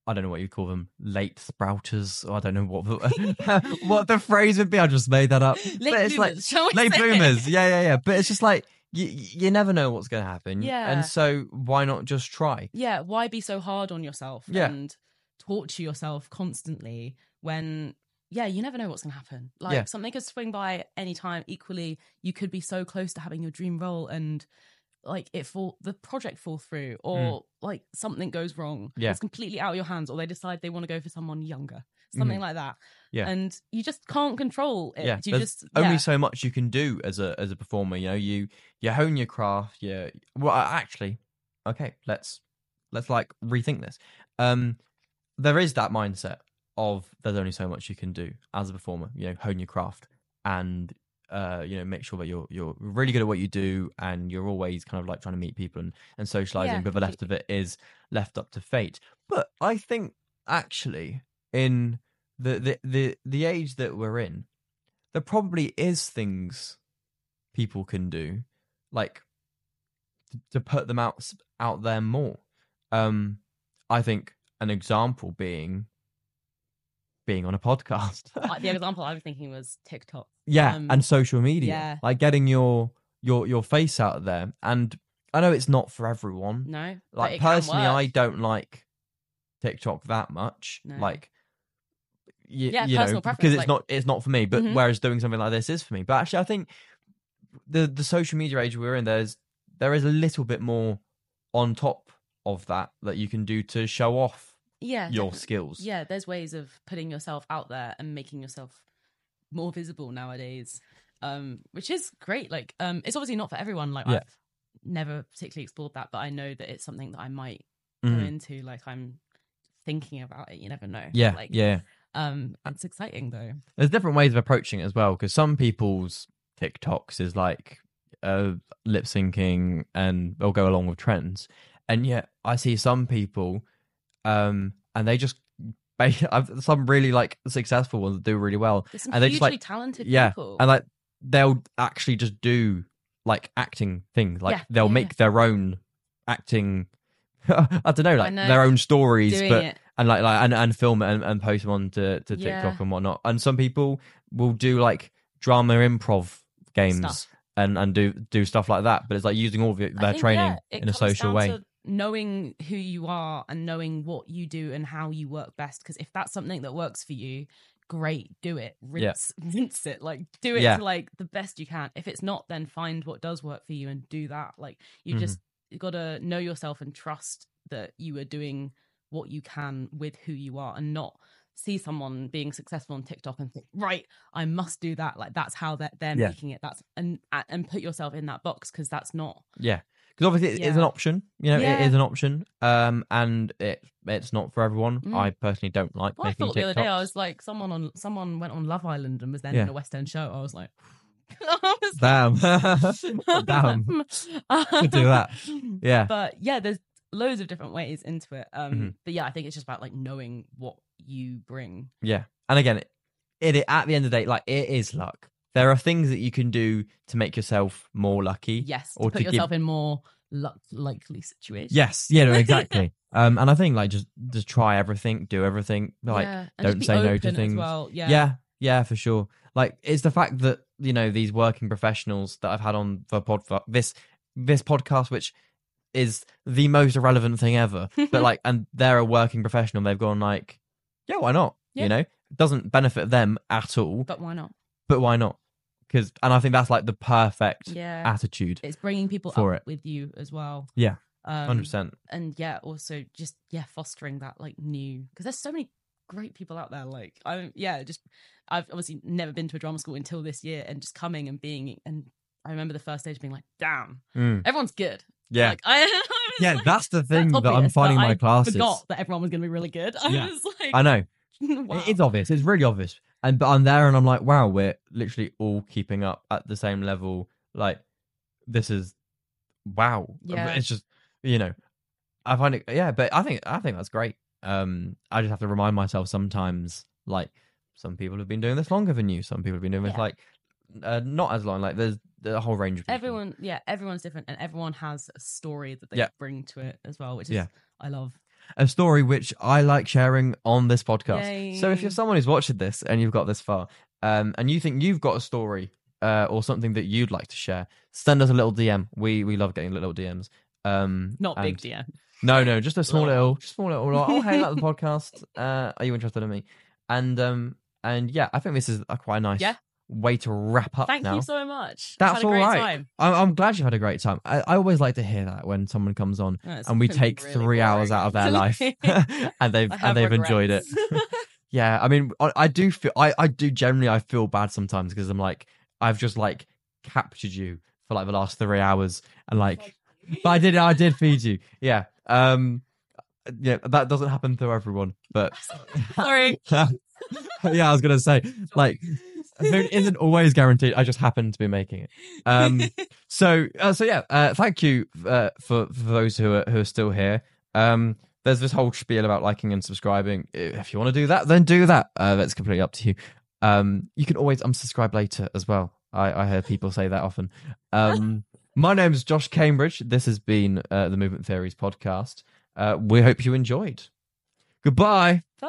I don't know what you call them, late sprouters. Or I don't know what the, what the phrase would be. I just made that up. late but it's like bloomers, we late bloomers. Yeah, yeah, yeah. But it's just like, you, you never know what's going to happen. Yeah. And so why not just try? yeah why be so hard on yourself Yeah. and torture yourself constantly when yeah you never know what's going to happen like Yeah. something could swing by any time equally you could be so close to having your dream role and like it fall the project fall through or like something goes wrong Mm. Yeah. it's completely out of your hands or they decide they want to go for someone younger something like that. Yeah. and you just can't control it yeah, you there's just only yeah. so much you can do as a as a performer. You know, you you hone your craft. Yeah. Well, actually, okay. Let's let's like rethink this. Um, there is that mindset of there's only so much you can do as a performer. You know, hone your craft and uh, you know, make sure that you're you're really good at what you do and you're always kind of like trying to meet people and, and socializing. Yeah, but the rest of it is left up to fate. But I think actually in the the the, the age that we're in, there probably is things people can do, like to, to put them out out there more. Um, I think an example being being on a podcast. The example i was thinking was tiktok yeah, um, and social media, yeah. like getting your your your face out there. And I know it's not for everyone. no like personally, I don't like TikTok that much. No. Like, Yeah, you know, because it's like- not it's not for me. But Mhm. whereas doing something like this is for me. But actually, I think the the social media age we're in, there's there is a little bit more on top of that that you can do to show off yeah, your definitely. skills. Yeah, there's ways of putting yourself out there and making yourself more visible nowadays, um, which is great. Like, um, it's obviously not for everyone. Like, Yeah. I've never particularly explored that, but I know that it's something that I might go Mhm. into. Like, I'm thinking about it. You never know. Yeah, like, yeah. Um, it's exciting though. There's different ways of approaching it as well because some people's TikToks is like uh, lip syncing and they'll go along with trends, and yet I see some people, um, and they just. I've some really like successful ones that do really well, There's some and they hugely just like talented yeah, people. and like they'll actually just do like acting things, like Yeah, they'll yeah, make their own acting. I don't know, like know. their own stories, doing but it. and like like and, and film it and, and post them on to, to. TikTok and whatnot. And some people will do like drama improv games Stuff. and and do do stuff like that. But it's like using all of their think, training in a social way. to knowing who you are and knowing what you do and how you work best. Because if that's something that works for you, great, do it. Yeah. Rinse, rinse it. Like do it Yeah. to like the best you can. If it's not, then find what does work for you and do that. Like you Mhm. just you gotta know yourself and trust that you are doing what you can with who you are and not see someone being successful on TikTok and think, right, I must do that. Like that's how they're, they're Yeah. making it. That's and and put yourself in that box because that's not Yeah, because obviously it is an option. You know, it Yeah. is an option. Um, and it it's not for everyone. Mm. I personally don't like Well, I thought the other day I was like, someone on someone went on Love Island and was then Yeah. in a West End show. I was like, I was Damn, like, damn. Could do that. Yeah. But yeah, there's loads of different ways into it. Um, Mhm. but yeah, I think it's just about like knowing what you bring. Yeah, and again, it, it at the end of the day, like it is luck. There are things that you can do to make yourself more lucky. Yes, Or to put to give- yourself in more luck likely situations. Yes. Yeah. No, exactly. um, and I think like just just try everything, do everything. Like Yeah, don't say no to things. Well, yeah, yeah, yeah, for sure. Like it's the fact that you know these working professionals that I've had on the pod this this podcast, which is the most irrelevant thing ever. but like, and they're a working professional. They've gone like, yeah, why not? Yeah. You know, it doesn't benefit them at all, But why not? but why not? Because, and I think that's like the perfect Yeah, attitude. it's bringing people for up it. with you as well. Yeah, Um, Hundred percent. and yeah, also just yeah, fostering that like new because there's so many great people out there. Like I'm yeah, just I've obviously never been to a drama school until this year, and just coming and being and I remember the first stage being like, damn, everyone's good. Yeah, Like I, yeah. like, that's the thing that's that I'm finding my I classes. Forgot that everyone was going to be really good. I Yeah. was like, I know. wow. It's obvious. It's really obvious. And but I'm there and I'm like, wow, we're literally all keeping up at the same level. Like this is wow. Yeah. It's just you know, I find it yeah, but I think I think that's great. Um I just have to remind myself sometimes like some people have been doing this longer than you. Some people have been doing this like uh, not as long. Like there's a whole range of people. everyone yeah everyone's different and everyone has a story that they Yeah. bring to it as well which is Yeah. i love a story which I like sharing on this podcast. So if you're someone who's watched this and you've got this far, um, and you think you've got a story uh, or something that you'd like to share, send us a little DM. We we love getting little DMs. Um, not big and- dm No, no, just a small Little little, just small little. like, oh, hey, like the podcast. Uh, are you interested in me? And um, and yeah, I think this is a quite nice Yeah. Way to wrap up. thank now. you so much That's Had a all great right. time. I'm, I'm glad you had a great time. I, I always like to hear that when someone comes on No, and we take really three hours out of their life and they've and they've enjoyed it. Yeah, I mean, I, I do feel, I, I do generally, I feel bad sometimes because I'm like, I've just like captured you for like the last three hours, and like, but I did, I did feed you, yeah. Um, yeah, that doesn't happen to everyone, but sorry yeah, I was gonna say, like, food isn't always guaranteed. I just happen to be making it. Um, so, uh, so yeah, uh, thank you uh, for for those who are who are still here. Um, there's this whole spiel about liking and subscribing. If you want to do that, then do that. Uh, that's completely up to you. Um, you can always unsubscribe later as well. I, I hear people say that often. Um, my name is Josh Cambridge. This has been uh, the Movement Theories podcast. Uh, we hope you enjoyed. Goodbye. bye